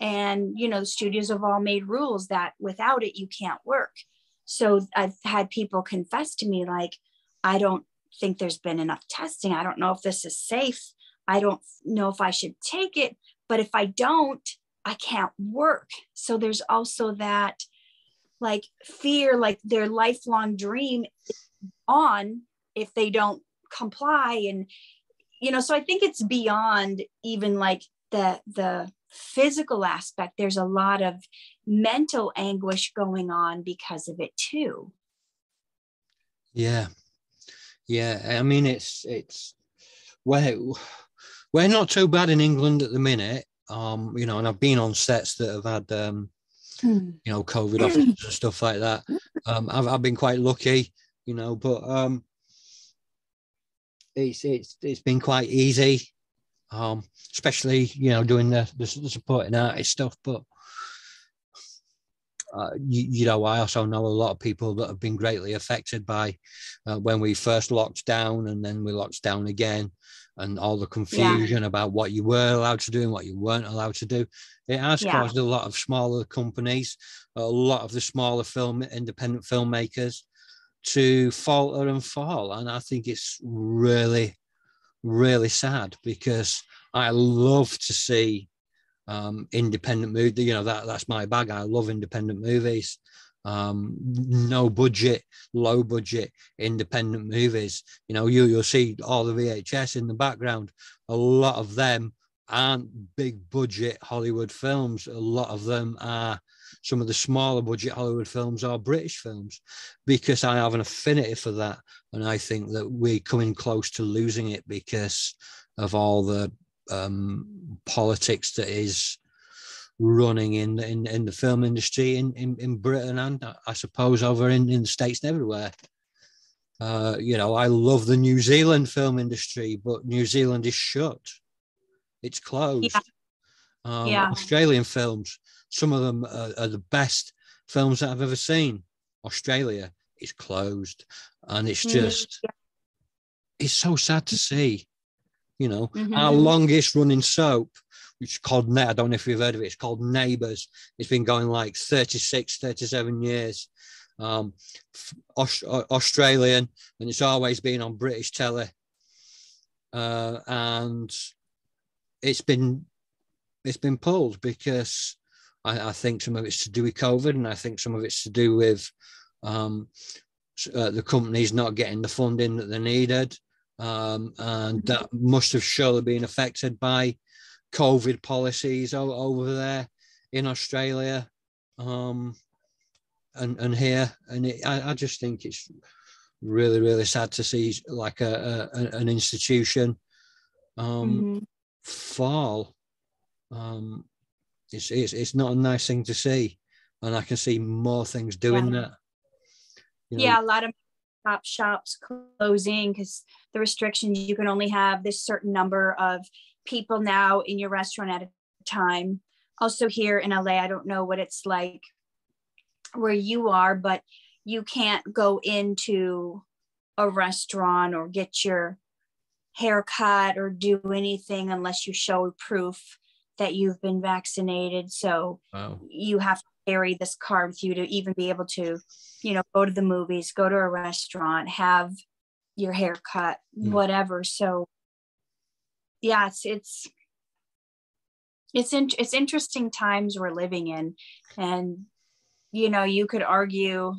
And, you know, the studios have all made rules that without it, you can't work. So I've had people confess to me, like, I don't think there's been enough testing. I don't know if this is safe. I don't know if I should take it, but if I don't, I can't work. So there's also that like fear, like their lifelong dream on if they don't comply. And, you know, so I think it's beyond even like the, the, physical aspect there's a lot of mental anguish going on because of it too yeah yeah i mean it's it's well we're not too bad in England at the minute. Um, you know, and I've been on sets that have had um, mm. you know, COVID officers and stuff like that. Um, I've, I've been quite lucky, you know, but um it's it's it's been quite easy. Um, especially, you know, doing the, the, the supporting artist stuff, but uh, you, you, know, I also know a lot of people that have been greatly affected by uh, when we first locked down and then we locked down again and all the confusion yeah. about what you were allowed to do and what you weren't allowed to do. It has yeah. caused a lot of smaller companies, a lot of the smaller film independent filmmakers to falter and fall. And I think it's really, really sad because I love to see um, independent movie. You know, that that's my bag. I love independent movies um, no budget, low budget independent movies. You know, you you'll see all the VHS in the background. A lot of them aren't big budget Hollywood films. A lot of them are some of the smaller budget Hollywood films are British films because I have an affinity for that. And I think that we're coming close to losing it because of all the um, politics that is running in in, in the film industry in, in, in Britain and I suppose over in, in the States and everywhere. Uh, you know, I love the New Zealand film industry, but New Zealand is shut. It's closed. Yeah. Um, yeah. Australian films, some of them are, are, the best films that I've ever seen. Australia is closed, and it's mm, just, yeah. it's so sad to see. You know, mm-hmm. our longest running soap which is called, I don't know if you've heard of it, it's called Neighbours. It's been going like 36, 37 years. Um, Aust- Australian, and it's always been on British telly. Uh, and it's been it's been pulled because I, I, think some of it's to do with COVID, and I think some of it's to do with um, uh, the companies not getting the funding that they needed, um, and that must have surely been affected by COVID policies over there in Australia um, and and here, and it, I, I just think it's really really sad to see like a, a an institution um, mm-hmm. fall. Um, it's, it's it's not a nice thing to see, and I can see more things doing yeah. that. You know, yeah, a lot of top shops closing because the restrictions you can only have this certain number of people now in your restaurant at a time. Also here in LA, I don't know what it's like where you are, but you can't go into a restaurant or get your haircut or do anything unless you show proof that you've been vaccinated. So wow. you have to carry this card with you to even be able to, you know, go to the movies, go to a restaurant, have your haircut, mm. whatever. So yeah, it's it's it's in, it's interesting times we're living in, and you know, you could argue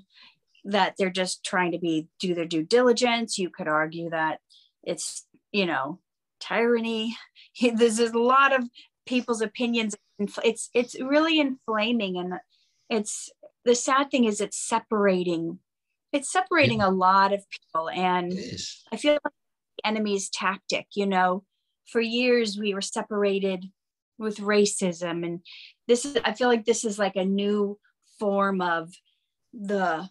that they're just trying to be do their due diligence. You could argue that it's you know tyranny. There's a lot of people's opinions. It's it's really inflaming, and it's the sad thing is it's separating. It's separating yeah. a lot of people, and I feel like the enemy's tactic. You know, for years we were separated with racism, and this is. I feel like this is like a new form of the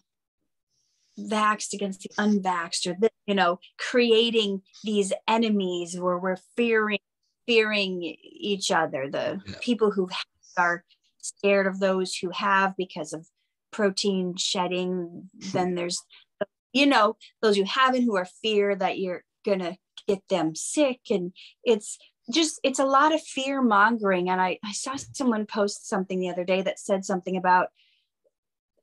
vaxxed against the unvaxxed or the, you know creating these enemies where we're fearing fearing each other the yeah. people who are scared of those who have because of protein shedding then there's you know those who haven't who are fear that you're gonna get them sick and it's just it's a lot of fear mongering and I, I saw someone post something the other day that said something about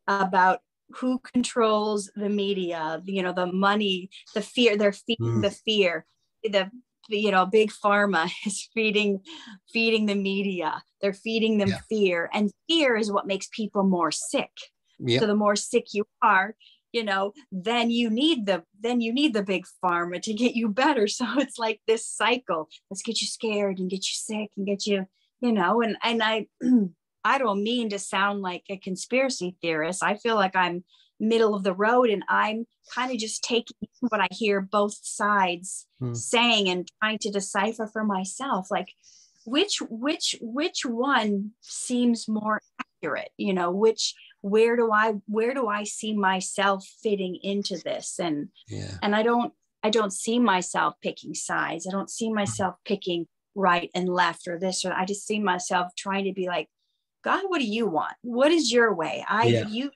about who controls the media you know the money the fear they're feeding mm. the fear the you know big pharma is feeding feeding the media. They're feeding them yeah. fear and fear is what makes people more sick. So the more sick you are you know then you need the then you need the big pharma to get you better. So it's like this cycle. Let's get you scared and get you sick and get you you know and and i I don't mean to sound like a conspiracy theorist. I feel like I'm middle of the road and I'm kind of just taking what I hear both sides hmm. saying and trying to decipher for myself like which which which one seems more accurate you know which where do I where do I see myself fitting into this and yeah. and I don't I don't see myself picking sides I don't see myself picking right and left or this or I just see myself trying to be like God, what do you want? What is your way? I yeah. you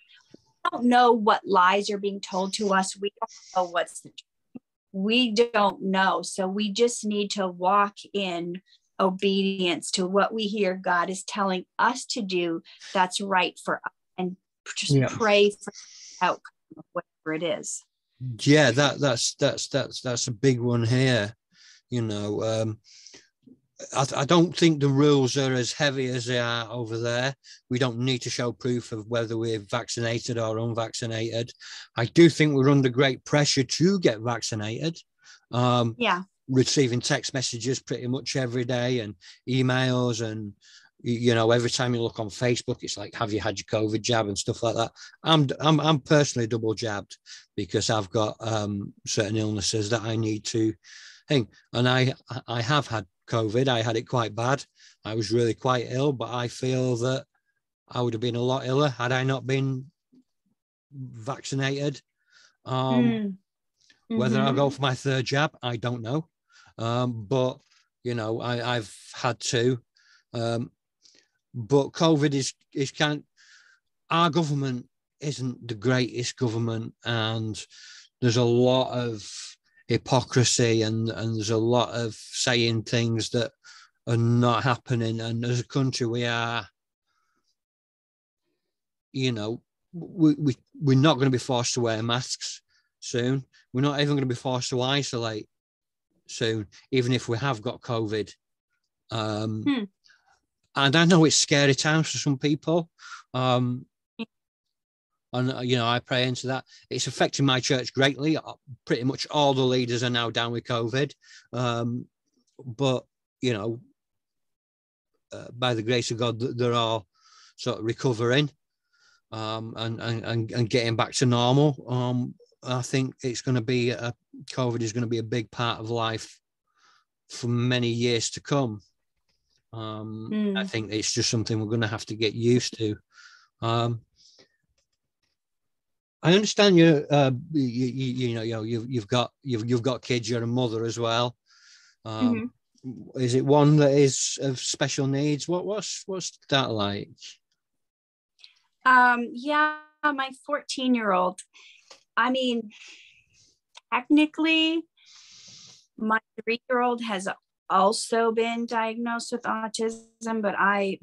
don't know what lies are being told to us. We don't know what's the truth. We don't know. So we just need to walk in obedience to what we hear God is telling us to do that's right for us and just yeah. pray for the outcome of whatever it is. Yeah, that that's that's that's that's a big one here. You know, um, I, I, don't think the rules are as heavy as they are over there. We don't need to show proof of whether we're vaccinated or unvaccinated. I do think we're under great pressure to get vaccinated. Um, yeah. Receiving text messages pretty much every day and emails and you know every time you look on facebook it's like have you had your covid jab and stuff like that i'm i'm, I'm personally double jabbed because i've got um, certain illnesses that i need to thing and i i have had COVID. I had it quite bad. I was really quite ill, but I feel that I would have been a lot iller had I not been vaccinated. Um, mm. Whether mm-hmm. I'll go for my third jab, I don't know. Um, but you know, I, have had two. Um, but COVID is is kind. Our government isn't the greatest government, and there's a lot of hypocrisy and and there's a lot of saying things that are not happening and as a country we are you know we, we we're not going to be forced to wear masks soon we're not even going to be forced to isolate soon even if we have got covid um, hmm. and I know it's scary times for some people. Um, and uh, you know, I pray into that. It's affecting my church greatly. Uh, pretty much all the leaders are now down with COVID, um, but you know, uh, by the grace of God, they're all sort of recovering um, and, and and getting back to normal. Um, I think it's going to be a COVID is going to be a big part of life for many years to come. Um, mm. I think it's just something we're going to have to get used to. Um, I understand you, uh, you, you, you know, you know, you've, you've got, you've, you've got kids, you're a mother as well. Um, mm-hmm. Is it one that is of special needs? What, what's, what's that like? Um, yeah, my 14 year old, I mean, technically, my three year old has also been diagnosed with autism, but I,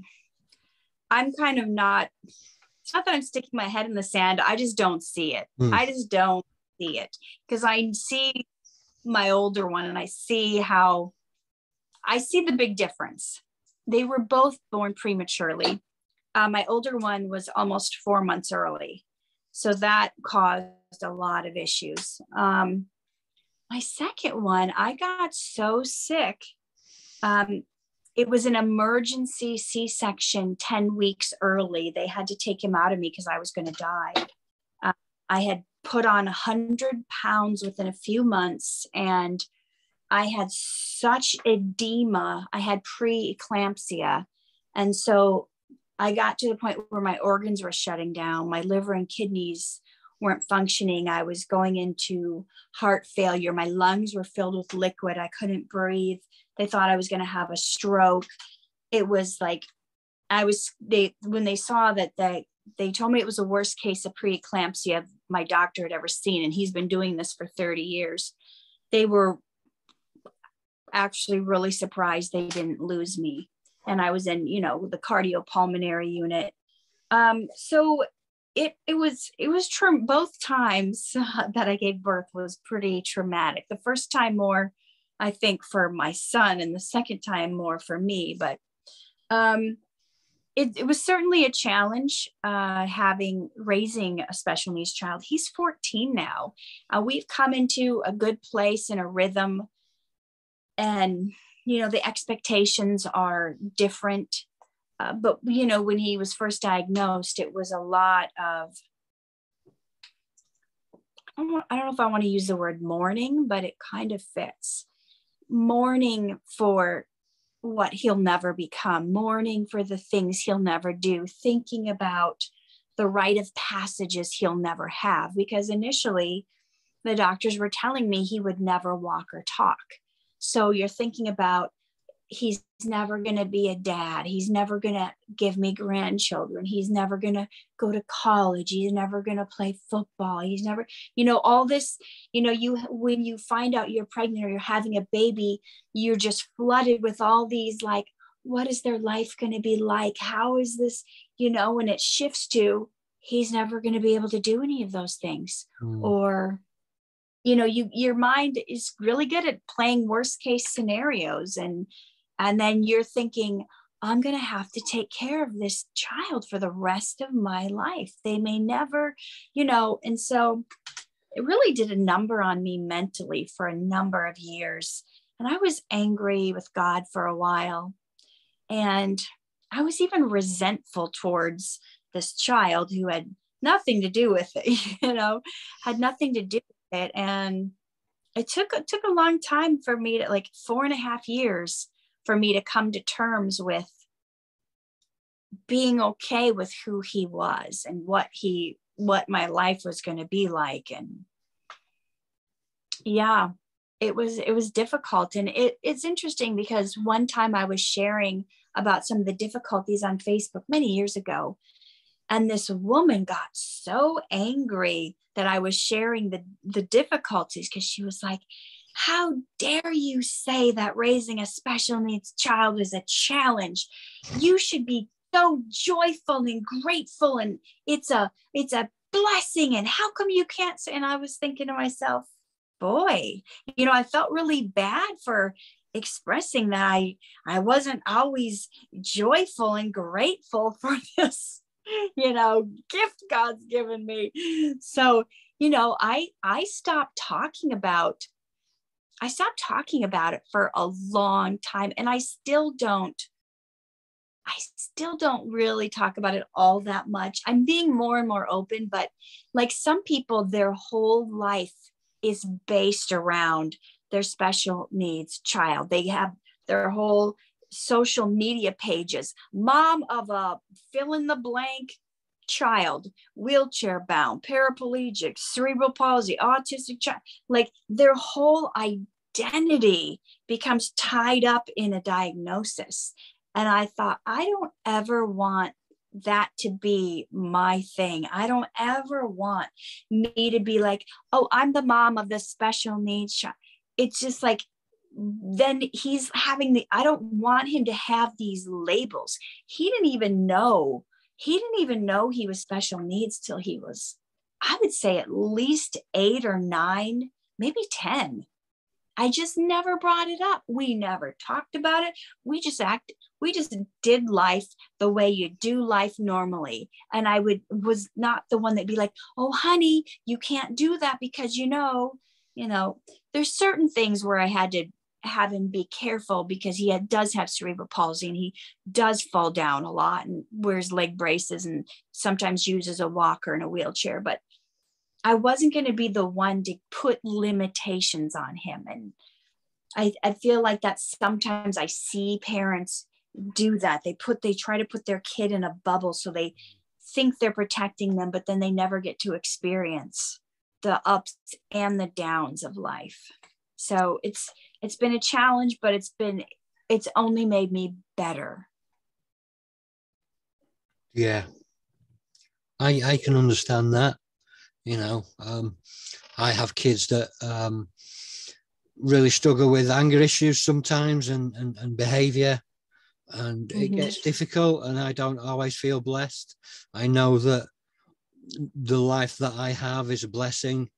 I'm kind of not. It's not that I'm sticking my head in the sand. I just don't see it. Mm. I just don't see it because I see my older one and I see how I see the big difference. They were both born prematurely. Uh, my older one was almost four months early. So that caused a lot of issues. Um, my second one, I got so sick. Um, it was an emergency C section 10 weeks early. They had to take him out of me because I was going to die. Uh, I had put on 100 pounds within a few months and I had such edema. I had preeclampsia. And so I got to the point where my organs were shutting down. My liver and kidneys weren't functioning. I was going into heart failure. My lungs were filled with liquid. I couldn't breathe. They thought I was going to have a stroke. It was like I was they when they saw that they they told me it was the worst case of preeclampsia my doctor had ever seen and he's been doing this for 30 years. They were actually really surprised they didn't lose me and I was in, you know, the cardiopulmonary unit. Um, so it it was it was tra- both times that I gave birth was pretty traumatic. The first time more, I think, for my son, and the second time more for me. But um, it, it was certainly a challenge uh, having raising a special needs child. He's 14 now. Uh, we've come into a good place and a rhythm, and you know the expectations are different uh, but you know when he was first diagnosed it was a lot of I don't, I don't know if i want to use the word mourning but it kind of fits mourning for what he'll never become mourning for the things he'll never do thinking about the rite of passages he'll never have. Because initially the doctors were telling me he would never walk or talk. So you're thinking about he's never going to be a dad. He's never going to give me grandchildren. He's never going to go to college. He's never going to play football. He's never, you know, all this, you know, you, when you find out you're pregnant or you're having a baby, you're just flooded with all these like, what is their life going to be like? How is this, you know, when it shifts to, he's never going to be able to do any of those things. Mm. Or, you know you your mind is really good at playing worst case scenarios and and then you're thinking i'm going to have to take care of this child for the rest of my life. They may never you know and so it really did a number on me mentally for a number of years. And i was angry with god for a while. And i was even resentful towards this child who had nothing to do with it you know had nothing to do with it. And it took it took a long time for me to like four and a half years for me to come to terms with being okay with who he was and what he what my life was going to be like. And yeah it was it was difficult. And it, it's interesting because one time i was sharing about some of the difficulties on facebook many years ago and this woman got so angry that I was sharing the, the difficulties because she was like, How dare you say that raising a special needs child is a challenge? You should be so joyful and grateful and it's a it's a blessing and how come you can't say and I was thinking to myself boy you know I felt really bad for expressing that I I wasn't always joyful and grateful for this, you know, gift God's given me. So, you know, I I stopped talking about I stopped talking about it for a long time and I still don't I still don't really talk about it all that much. I'm being more and more open, but like some people, their whole life is based around their special needs child. They have their whole social media pages, mom of a fill in the blank child, wheelchair bound, paraplegic, cerebral palsy, autistic child. Like their whole identity becomes tied up in a diagnosis. And I thought, I don't ever want that to be my thing. I don't ever want me to be like, oh, I'm the mom of the special needs child. It's just like, then he's having the, I don't want him to have these labels. He didn't even know, he didn't even know he was special needs till he was, I would say at least eight or nine, maybe 10. I just never brought it up. We never talked about it. We just acted, we just did life the way you do life normally. And I would was not the one that'd be like, oh honey, you can't do that because you know, you know, there's certain things where I had to have him be careful because he had, does have cerebral palsy and he does fall down a lot and wears leg braces and sometimes uses a walker and a wheelchair. But I wasn't going to be the one to put limitations on him. And I, I feel like that sometimes I see parents do that. They put, they try to put their kid in a bubble so they think they're protecting them, but then they never get to experience the ups and the downs of life. So it's, it's been a challenge, but it's been, it's only made me better. Yeah. I, I can understand that you know um, i have kids that um, really struggle with anger issues sometimes and, and, and behavior and mm-hmm. it gets difficult and i don't always feel blessed i know that the life that i have is a blessing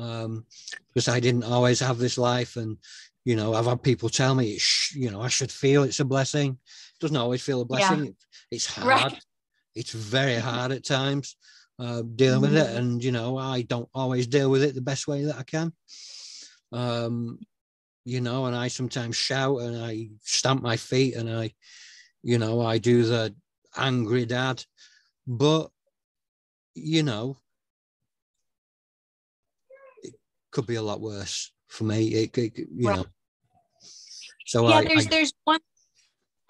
um, because i didn't always have this life and you know i've had people tell me you know i should feel it's a blessing it doesn't always feel a blessing yeah. it's hard right. it's very hard at times uh, dealing with it. Mm-hmm. And, you know, I don't always deal with it the best way that I can. Um, you know, and I sometimes shout and I stamp my feet and I, you know, I do the angry dad. But, you know, it could be a lot worse for me. It, it you right. know. So yeah, I, there's I, there's one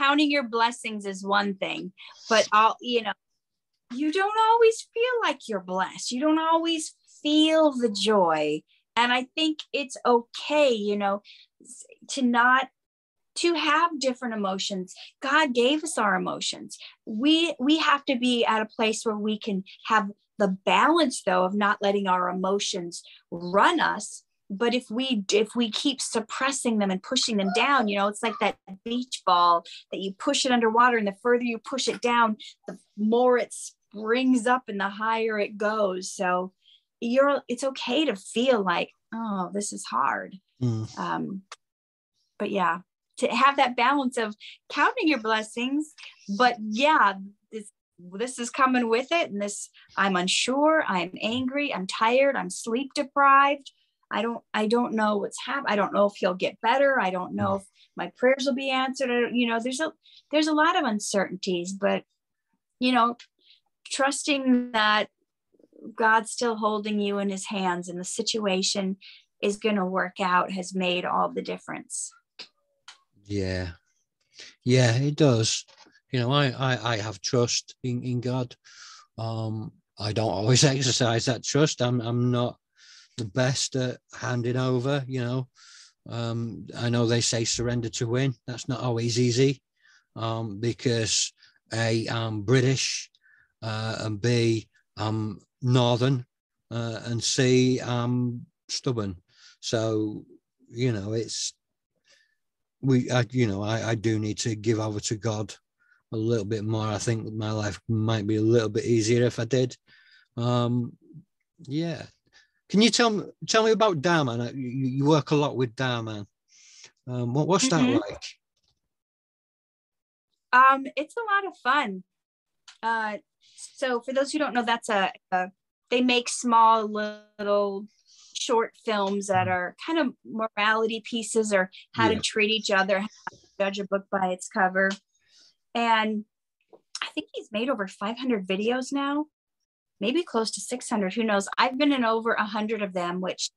counting your blessings is one thing, but I'll you know you don't always feel like you're blessed. You don't always feel the joy. And I think it's okay, you know, to not to have different emotions god gave us our emotions we we have to be at a place where we can have the balance though of not letting our emotions run us but if we if we keep suppressing them and pushing them down you know it's like that beach ball that you push it underwater and the further you push it down the more it springs up and the higher it goes. So you're it's okay to feel like, oh, this is hard. Mm. Um, but yeah, to have that balance of counting your blessings, but yeah, this is coming with it, and this I'm unsure, I'm angry, I'm tired, I'm sleep deprived. I don't I don't know what's happening. I don't know if he'll get better. I don't know if my prayers will be answered. You know, there's a there's a lot of uncertainties, but you know, trusting that God's still holding you in his hands and the situation is going to work out has made all the difference. Yeah. Yeah, it does. You know, I, I, I have trust in, in God. Um, I don't always exercise that trust. I'm, I'm not the best at handing over, you know. Um, I know they say surrender to win. That's not always easy um, because A, I'm British uh, and B, I'm northern, uh, and C, I'm stubborn. So, you know, it's we, I, you know, I, I do need to give over to God a little bit more. I think my life might be a little bit easier if I did. Um, yeah. Can you tell me tell me about Dhar Mann? You, you work a lot with Dhar Mann. Um, what, what's Mhm. that like? Um, it's a lot of fun. Uh, so for those who don't know, that's a, a they make small little short films that are kind of morality pieces or how Yeah. to treat each other, how to judge a book by its cover. And I think he's made over 500 videos now, maybe close to 600. Who knows? I've been in over 100 of them, which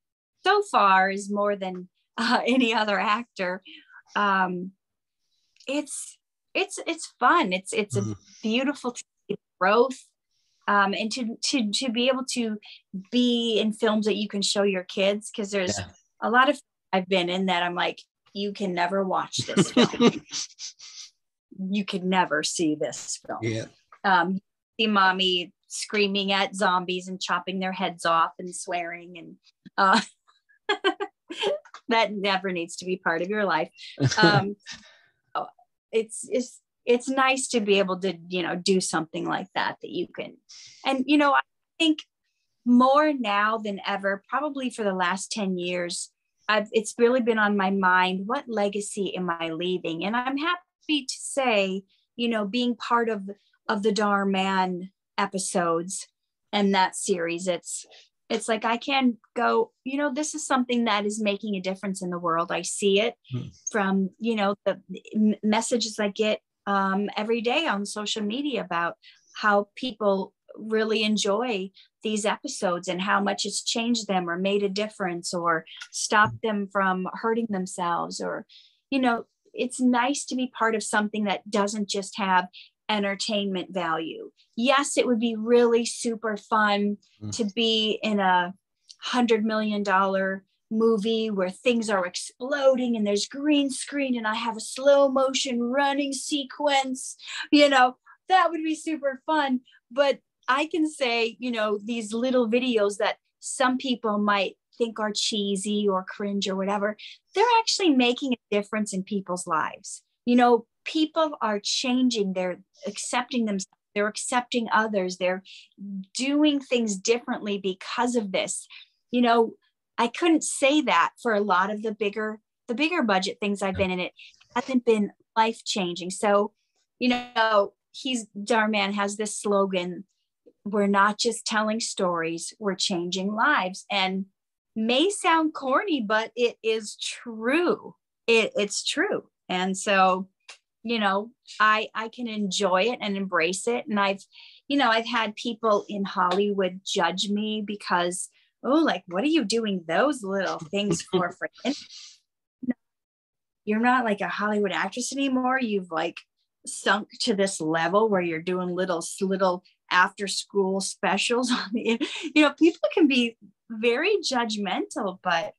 so far is more than uh, any other actor. Um, it's it's it's fun. It's it's Mhm. a beautiful growth, um, and to to to be able to be in films that you can show your kids because there's Yeah. a lot of I've been in that I'm like you can never watch this film. You could never see this film. yeah. Um, see mommy screaming at zombies and chopping their heads off and swearing and uh, that never needs to be part of your life. Um, oh, it's it's it's nice to be able to you know do something like that that you can, and you know I think more now than ever, probably for the last ten years. I've, it's really been on my mind. What legacy am I leaving? And I'm happy to say, you know, being part of of the Dhar Mann episodes and that series, it's it's like I can go, you know, this is something that is making a difference in the world. I see it Hmm. from, you know, the messages I get um, every day on social media about how people really enjoy these episodes and how much it's changed them or made a difference or stopped them from hurting themselves or you know it's nice to be part of something that doesn't just have entertainment value yes it would be really super fun Mm. to be in a hundred million dollar movie where things are exploding and there's green screen and i have a slow motion running sequence you know that would be super fun but I can say, you know, these little videos that some people might think are cheesy or cringe or whatever, they're actually making a difference in people's lives. You know, people are changing, they're accepting themselves, they're accepting others, they're doing things differently because of this. You know, I couldn't say that for a lot of the bigger the bigger budget things I've been in it hasn't been life changing. So, you know, he's Dhar Mann has this slogan we're not just telling stories, we're changing lives. And may sound corny, but it is true. It, it's true. And so, you know, I I can enjoy it and embrace it. And I've, you know, I've had people in Hollywood judge me because, oh, like, what are you doing those little things for? For you're not like a Hollywood actress anymore. You've like sunk to this level where you're doing little little after school specials on the you know people can be very judgmental but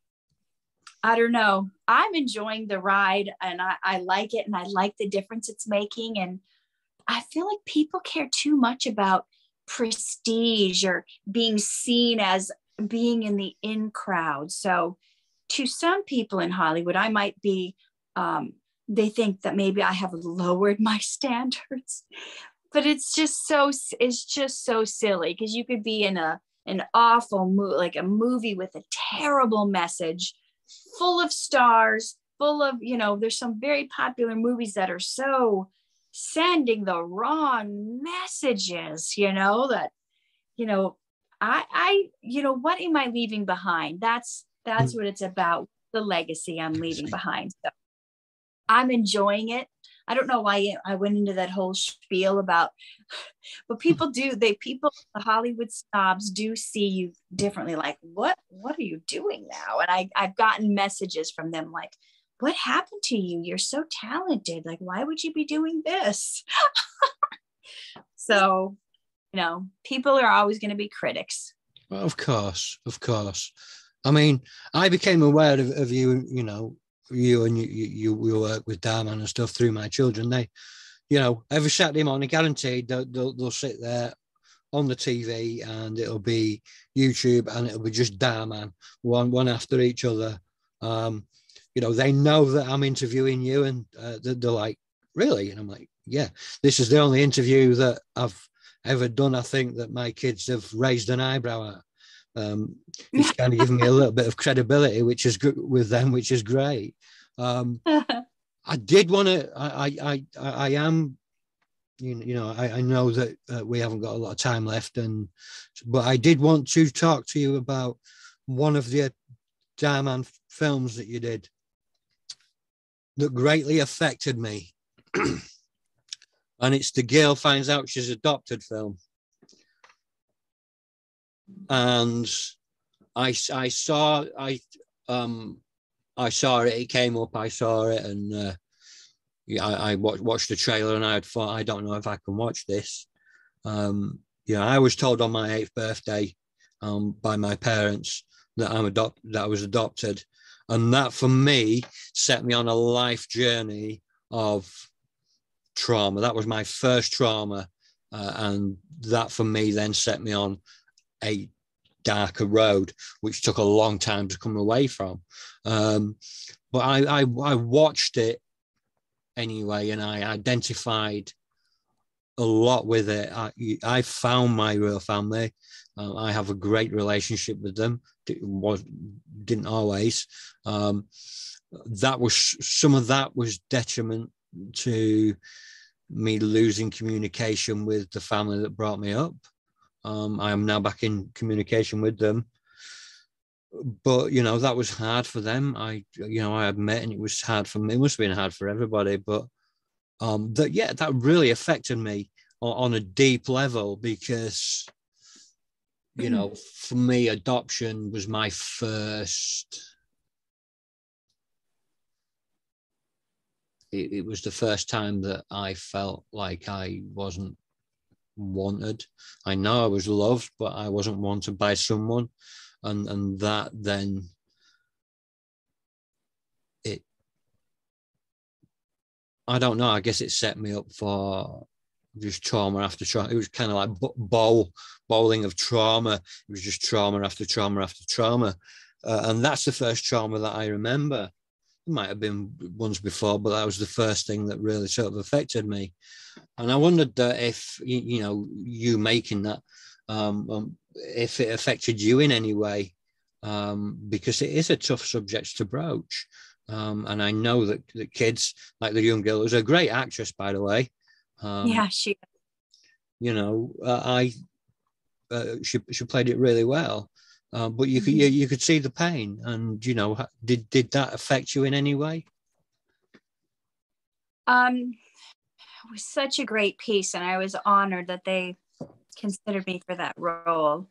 i don't know i'm enjoying the ride and I, I like it and i like the difference it's making and i feel like people care too much about prestige or being seen as being in the in crowd so to some people in hollywood i might be um, they think that maybe I have lowered my standards. But it's just so it's just so silly because you could be in a an awful movie, like a movie with a terrible message, full of stars, full of, you know, there's some very popular movies that are so sending the wrong messages, you know, that, you know, I I, you know, what am I leaving behind? That's that's mm. what it's about, the legacy I'm leaving behind. So I'm enjoying it. I don't know why I went into that whole spiel about, but people do. They people, the Hollywood snobs do see you differently. Like, what what are you doing now? And I I've gotten messages from them like, what happened to you? You're so talented. Like, why would you be doing this? so, you know, people are always going to be critics. Of course, of course. I mean, I became aware of, of you, you know, you and you, you, you work with Dhar Mann and stuff through my children. They, you know, every Saturday morning, guaranteed they'll, they'll, they'll sit there on the TV and it'll be YouTube and it'll be just Darman, one one after each other. Um, you know, they know that I'm interviewing you and uh, they're like, really? And I'm like, yeah, this is the only interview that I've ever done. I think that my kids have raised an eyebrow at. Um, it's kind of given me a little bit of credibility, which is good with them, which is great. Um, I did want to. I, I, I, I am. You, you know, I, I know that uh, we haven't got a lot of time left, and but I did want to talk to you about one of the Dhar Mann films that you did that greatly affected me. and it's the girl finds out she's adopted film. And I, I saw I um I saw it. It came up. I saw it, and uh, yeah, I, I watched, watched the trailer, and I had thought, I don't know if I can watch this. Um, yeah, I was told on my eighth birthday um, by my parents that I'm adopt that I was adopted, and that for me set me on a life journey of trauma. That was my first trauma, uh, and that for me then set me on a darker road, which took a long time to come away from. Um, but I, I, I watched it anyway, and I identified a lot with it. I, I found my real family. Uh, I have a great relationship with them. It was didn't always. Um, that was some of that was detriment to me losing communication with the family that brought me up. Um, I am now back in communication with them. But you know that was hard for them. I, you know, I admit, and it was hard for me. It must have been hard for everybody. But um, that yeah, that really affected me on, on a deep level because, you know, mm. for me, adoption was my first. It, it was the first time that I felt like I wasn't wanted. I know I was loved, but I wasn't wanted by someone, and and that then it. I don't know. I guess it set me up for just trauma after trauma. It was kind of like bowl bowling of trauma. It was just trauma after trauma after trauma, uh, and that's the first trauma that I remember. Might have been once before, but that was the first thing that really sort of affected me. And I wondered uh, if you know you making that, um, um, if it affected you in any way, um, because it is a tough subject to broach. Um, and I know that the kids, like the young girl, who's a great actress, by the way. Um, yeah, she. You know, uh, I uh, she she played it really well, uh, but you could mm-hmm. you, you could see the pain, and you know, did did that affect you in any way? Um, it was such a great piece, and I was honored that they considered me for that role.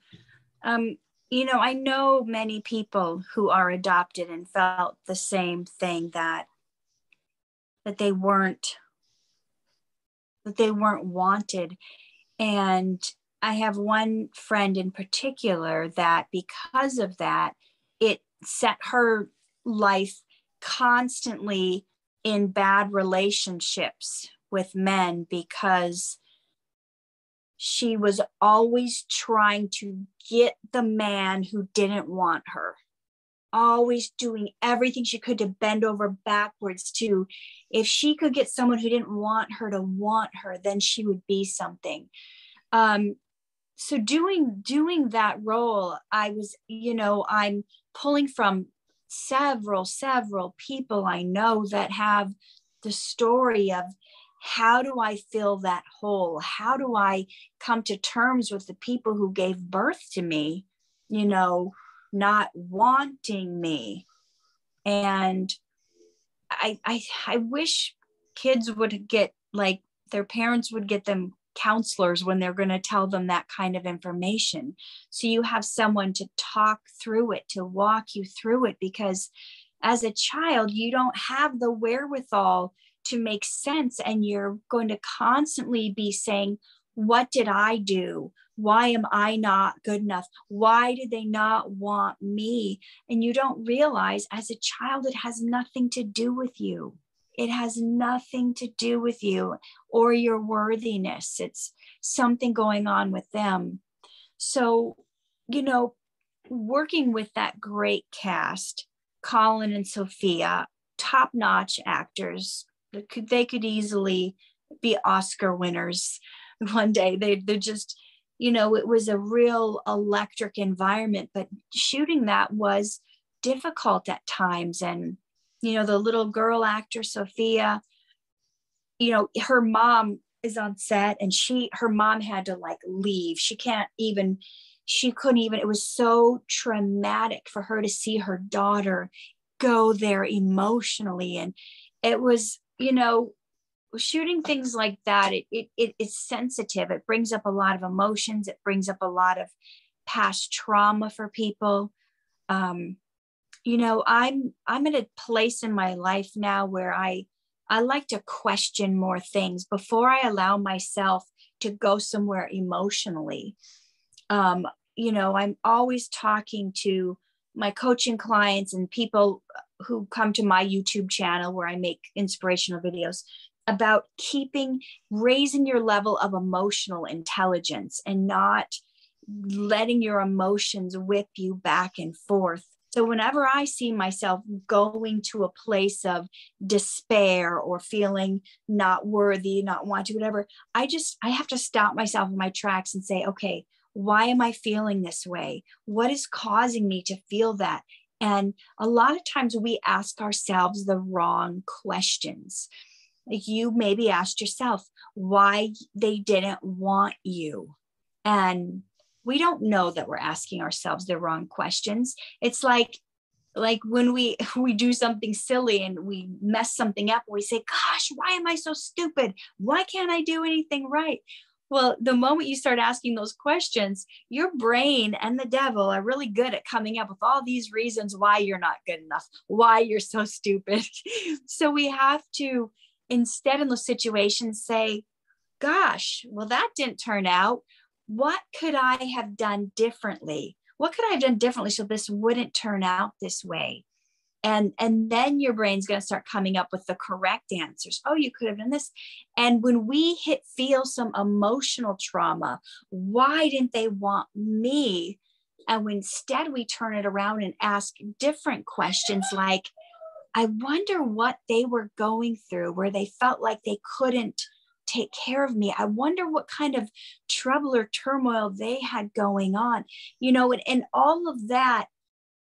Um, you know, I know many people who are adopted and felt the same thing that that they weren't that they weren't wanted. And I have one friend in particular that because of that, it set her life constantly in bad relationships with men because she was always trying to get the man who didn't want her always doing everything she could to bend over backwards to if she could get someone who didn't want her to want her then she would be something. Um so doing doing that role i was you know i'm pulling from several several people i know that have the story of how do I fill that hole? How do I come to terms with the people who gave birth to me, you know, not wanting me? And I, I, I wish kids would get like their parents would get them counselors when they're going to tell them that kind of information. So you have someone to talk through it, to walk you through it, because as a child, you don't have the wherewithal to make sense and you're going to constantly be saying what did i do? Why am i not good enough? Why did they not want me? And you don't realize as a child it has nothing to do with you it has nothing to do with you or your worthiness it's something going on with them so you know working with that great cast colin and sophia top notch actors could they could easily be Oscar winners one day. They they're just, you know, it was a real electric environment, but shooting that was difficult at times. And you know, the little girl actor, Sophia, you know, her mom is on set and she, her mom had to like leave. She can't even, she couldn't even, it was so traumatic for her to see her daughter go there emotionally. And it was, you know, shooting things like that, it, it, it it's sensitive. It brings up a lot of emotions. It brings up a lot of past trauma for people. Um, you know, I'm I'm in a place in my life now where I I like to question more things before I allow myself to go somewhere emotionally. Um, you know, I'm always talking to my coaching clients and people who come to my YouTube channel where I make inspirational videos about keeping raising your level of emotional intelligence and not letting your emotions whip you back and forth. So, whenever I see myself going to a place of despair or feeling not worthy, not wanting, whatever, I just, I have to stop myself in my tracks and say, okay, why am I feeling this way? What is causing me to feel that? And a lot of times we ask ourselves the wrong questions. Like you maybe asked yourself why they didn't want you. And we don't know that we're asking ourselves the wrong questions. It's like like when we we do something silly and we mess something up we say gosh why am i so stupid? Why can't i do anything right? Well the moment you start asking those questions your brain and the devil are really good at coming up with all these reasons why you're not good enough why you're so stupid. So we have to instead in those situations say gosh well that didn't turn out what could I have done differently? What could I have done differently so this wouldn't turn out this way? And, and then your brain's going to start coming up with the correct answers. Oh, you could have done this. And when we hit feel some emotional trauma, why didn't they want me? And instead we turn it around and ask different questions like, I wonder what they were going through where they felt like they couldn't take care of me. I wonder what kind of trouble or turmoil they had going on, you know, and, and all of that.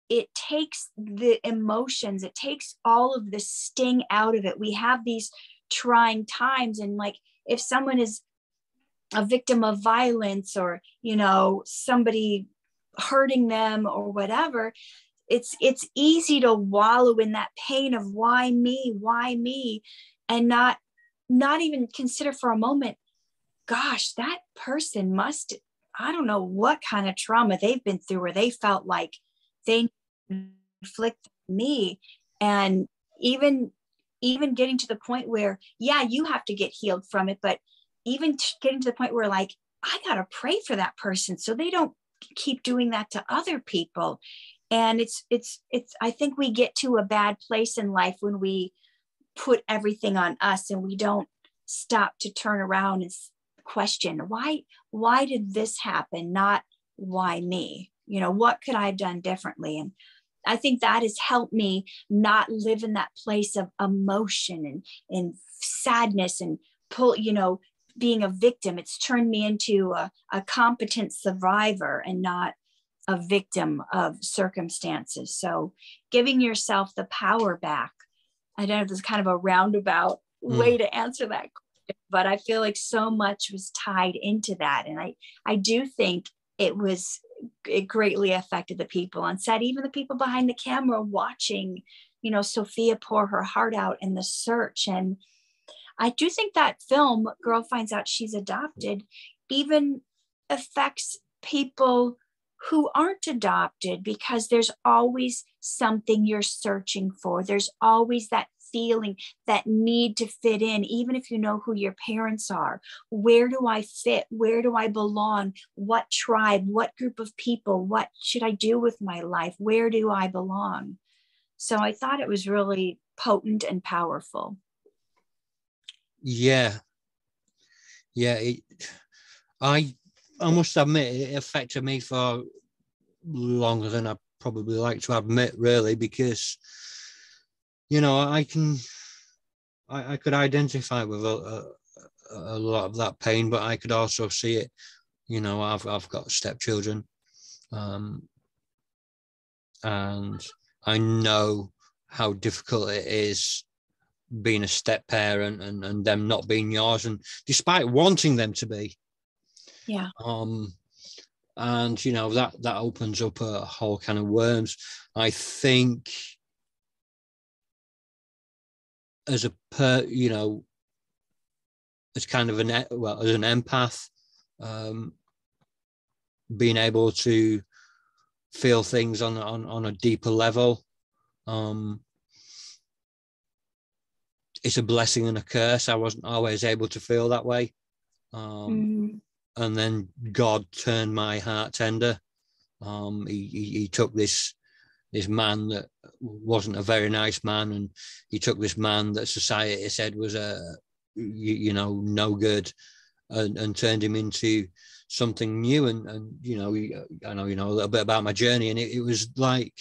It takes the emotions, it takes all of the sting out of it. We have these trying times, and like if someone is a victim of violence or, you know, somebody hurting them or whatever, it's it's easy to wallow in that pain of why me why me and not not even consider for a moment, gosh, that person must, I don't know what kind of trauma they've been through where they felt like they inflict me. And even even getting to the point where, yeah, you have to get healed from it, but even getting to the point where like, I gotta pray for that person so they don't keep doing that to other people. And it's it's it's I think we get to a bad place in life when we put everything on us and we don't stop to turn around and question why why did this happen not why me? You know what could i have done differently? And i think that has helped me not live in that place of emotion and and sadness and pull you know being a victim. It's turned me into a, a competent survivor and not a victim of circumstances. So giving yourself the power back I don't know if this is kind of a roundabout mm. way to answer that question, but I feel like so much was tied into that. And I, I do think it was, it greatly affected the people on set, even the people behind the camera watching, you know, Sophia pour her heart out in the search. And I do think that film, Girl Finds Out She's Adopted, even affects people who aren't adopted because there's always something you're searching for. There's always that feeling, that need to fit in, even if you know who your parents are. Where do I fit? Where do I belong? What tribe? What group of people? What should I do with my life? Where do I belong? So I thought it was really potent and powerful. Yeah. Yeah. It, I I must admit, it affected me for longer than I probably like to admit, really, because you know I can, I, I could identify with a, a, a, lot of that pain, but I could also see it. You know, I've I've got stepchildren, um, and I know how difficult it is being a step parent and, and them not being yours and despite wanting them to be yeah um and you know that that opens up a whole kind of worms i think as a per you know as kind of an well as an empath um being able to feel things on on, on a deeper level um it's a blessing and a curse. I wasn't always able to feel that way. Um, mm. And then God turned my heart tender. Um, he, he, he took this this man that wasn't a very nice man, and he took this man that society said was a you, you know no good, and, and turned him into something new. And and you know I know you know a little bit about my journey, and it, it was like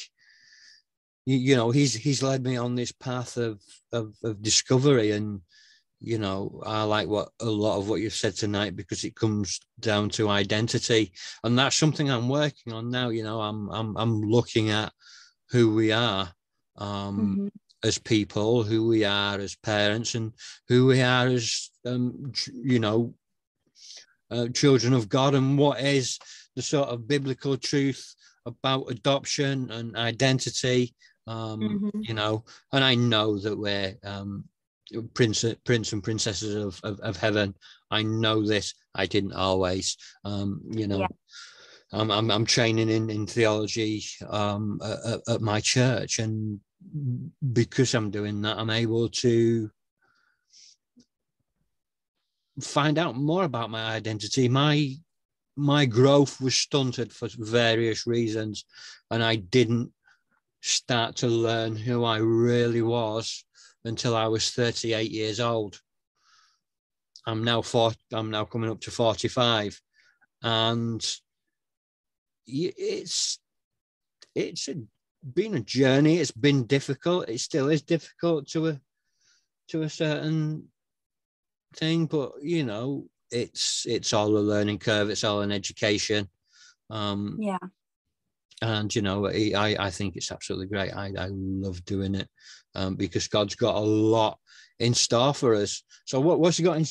you, you know he's he's led me on this path of, of of discovery and you know i like what a lot of what you've said tonight because it comes down to identity and that's something i'm working on now you know i'm i'm, I'm looking at who we are um mm-hmm. as people who we are as parents and who we are as um you know uh, children of god and what is the sort of biblical truth about adoption and identity um, mm-hmm. you know, and I know that we're um, prince, prince and princesses of, of, of, heaven. I know this. I didn't always, um, you know. Yeah. I'm, I'm, I'm training in, in theology um, at, at my church, and because I'm doing that, I'm able to find out more about my identity. My my growth was stunted for various reasons, and I didn't start to learn who I really was until I was 38 years old. I'm now four, I'm now coming up to 45 and it's it's a, been a journey. It's been difficult. It still is difficult to a to a certain thing but you know it's it's all a learning curve. It's all an education. Um yeah and you know I, I think it's absolutely great. I, I love doing it um, because god's got a lot in store for us. So what, what's he got in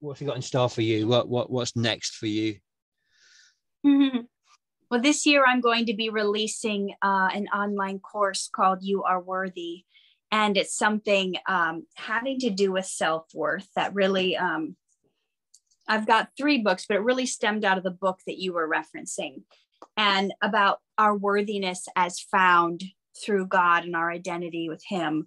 what's he got in store for you? What, what what's next for you? Well this year i'm going to be releasing uh, an online course called you are worthy. And it's something um, having to do with self-worth that really um, i've got three books but it really stemmed out of the book that you were referencing and about our worthiness as found through God and our identity with Him.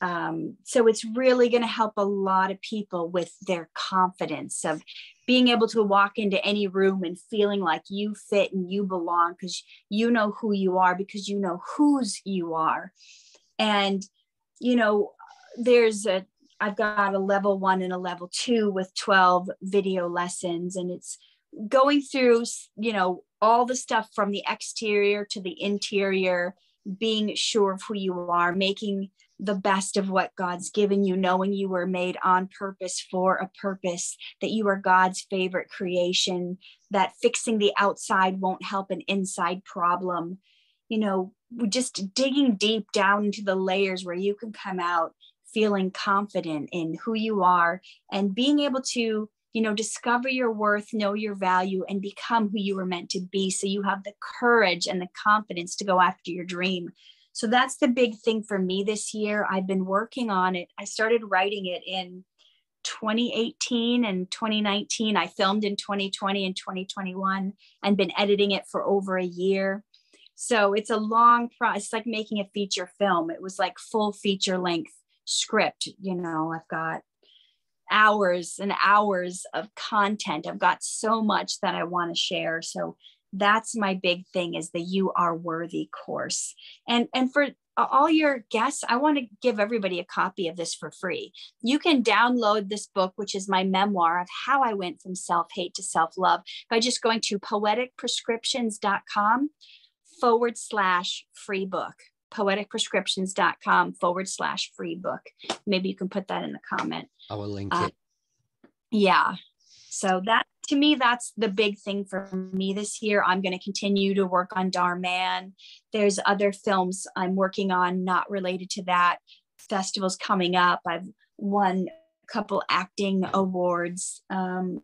Um, so it's really going to help a lot of people with their confidence of being able to walk into any room and feeling like you fit and you belong because you know who you are because you know whose you are. And, you know, there's a, I've got a level one and a level two with 12 video lessons, and it's going through, you know, all the stuff from the exterior to the interior, being sure of who you are, making the best of what God's given you, knowing you were made on purpose for a purpose, that you are God's favorite creation, that fixing the outside won't help an inside problem. You know, just digging deep down into the layers where you can come out feeling confident in who you are and being able to you know, discover your worth, know your value, and become who you were meant to be. So you have the courage and the confidence to go after your dream. So that's the big thing for me this year. I've been working on it. I started writing it in 2018 and 2019. I filmed in 2020 and 2021 and been editing it for over a year. So it's a long process, like making a feature film. It was like full feature length script. You know, I've got hours and hours of content. I've got so much that I want to share. So that's my big thing is the you are worthy course. And and for all your guests, I want to give everybody a copy of this for free. You can download this book, which is my memoir of how I went from self hate to self love, by just going to poeticprescriptions.com forward slash free book poeticprescriptions.com forward slash free book. Maybe you can put that in the comment. I will link uh, it. Yeah. So that to me, that's the big thing for me this year. I'm going to continue to work on Dhar Mann. There's other films I'm working on not related to that. Festivals coming up. I've won a couple acting awards um,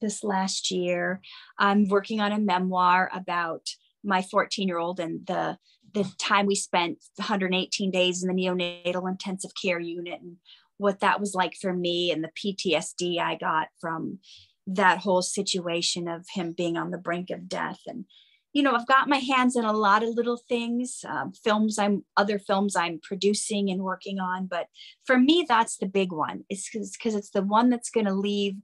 this last year. I'm working on a memoir about my 14 year old and the the time we spent 118 days in the neonatal intensive care unit and what that was like for me and the PTSD I got from that whole situation of him being on the brink of death. And you know i've got my hands in a lot of little things um, films i'm other films i'm producing and working on but for me that's the big one. It's because it's the one that's going to leave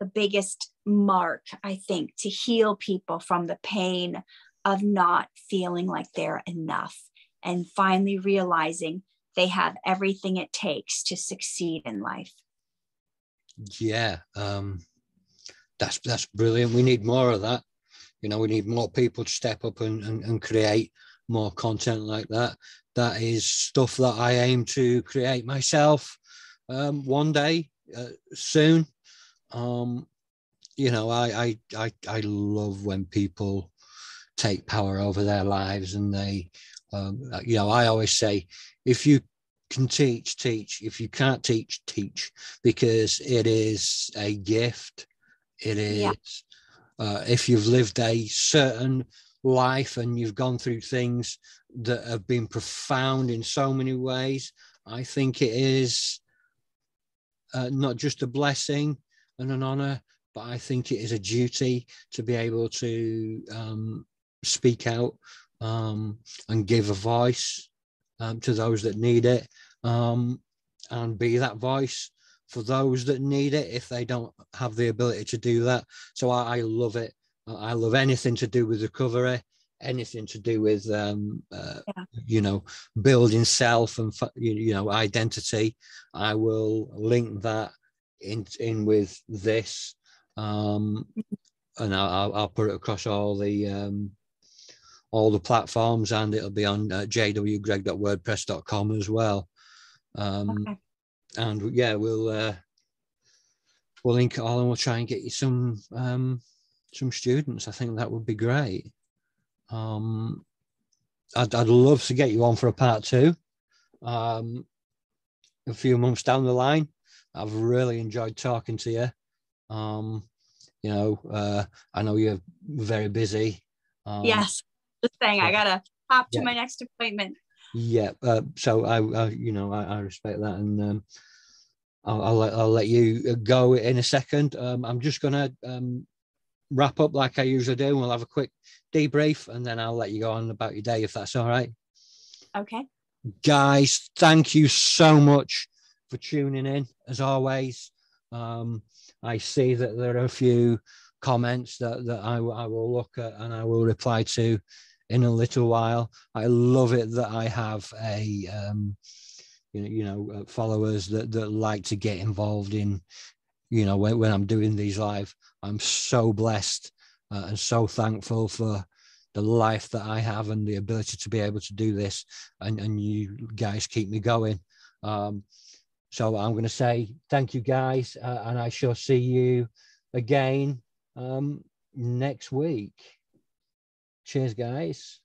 the biggest mark i think to heal people from the pain of not feeling like they're enough and finally realizing they have everything it takes to succeed in life. Yeah, um, that's that's brilliant. We need more of that. You know, we need more people to step up and, and, and create more content like that. That is stuff that I aim to create myself um, one day uh, soon. Um, you know, I, I I I love when people take power over their lives and they um, you know i always say if you can teach teach if you can't teach teach because it is a gift it is yeah. uh, if you've lived a certain life and you've gone through things that have been profound in so many ways i think it is uh, not just a blessing and an honor but i think it is a duty to be able to um, speak out um, and give a voice um, to those that need it um, and be that voice for those that need it if they don't have the ability to do that. So I, I love it. I love anything to do with recovery, anything to do with um, uh, yeah. you know building self and you know identity. I will link that in in with this, um, mm-hmm. and I'll, I'll put it across all the um, all the platforms and it'll be on uh, jwgreg.wordpress.com as well. Um, okay. And yeah, we'll uh, we'll link it all and we'll try and get you some um, some students. I think that would be great. Um, I'd, I'd love to get you on for a part two. Um, a few months down the line, I've really enjoyed talking to you. Um, you know, uh, I know you're very busy. Um, yes just saying I gotta hop to yeah. my next appointment. Yeah. Uh, so I, I, you know, I, I respect that, and um, I'll, I'll, let, I'll let you go in a second. Um, I'm just gonna um, wrap up like I usually do. We'll have a quick debrief, and then I'll let you go on about your day if that's all right. Okay. Guys, thank you so much for tuning in. As always, um, I see that there are a few comments that, that I, I will look at and I will reply to in a little while. I love it that I have a um, you know, you know uh, followers that that like to get involved in you know when, when I'm doing these live. I'm so blessed uh, and so thankful for the life that I have and the ability to be able to do this. And and you guys keep me going. Um, so I'm going to say thank you guys, uh, and I shall see you again um, next week. Cheers, guys.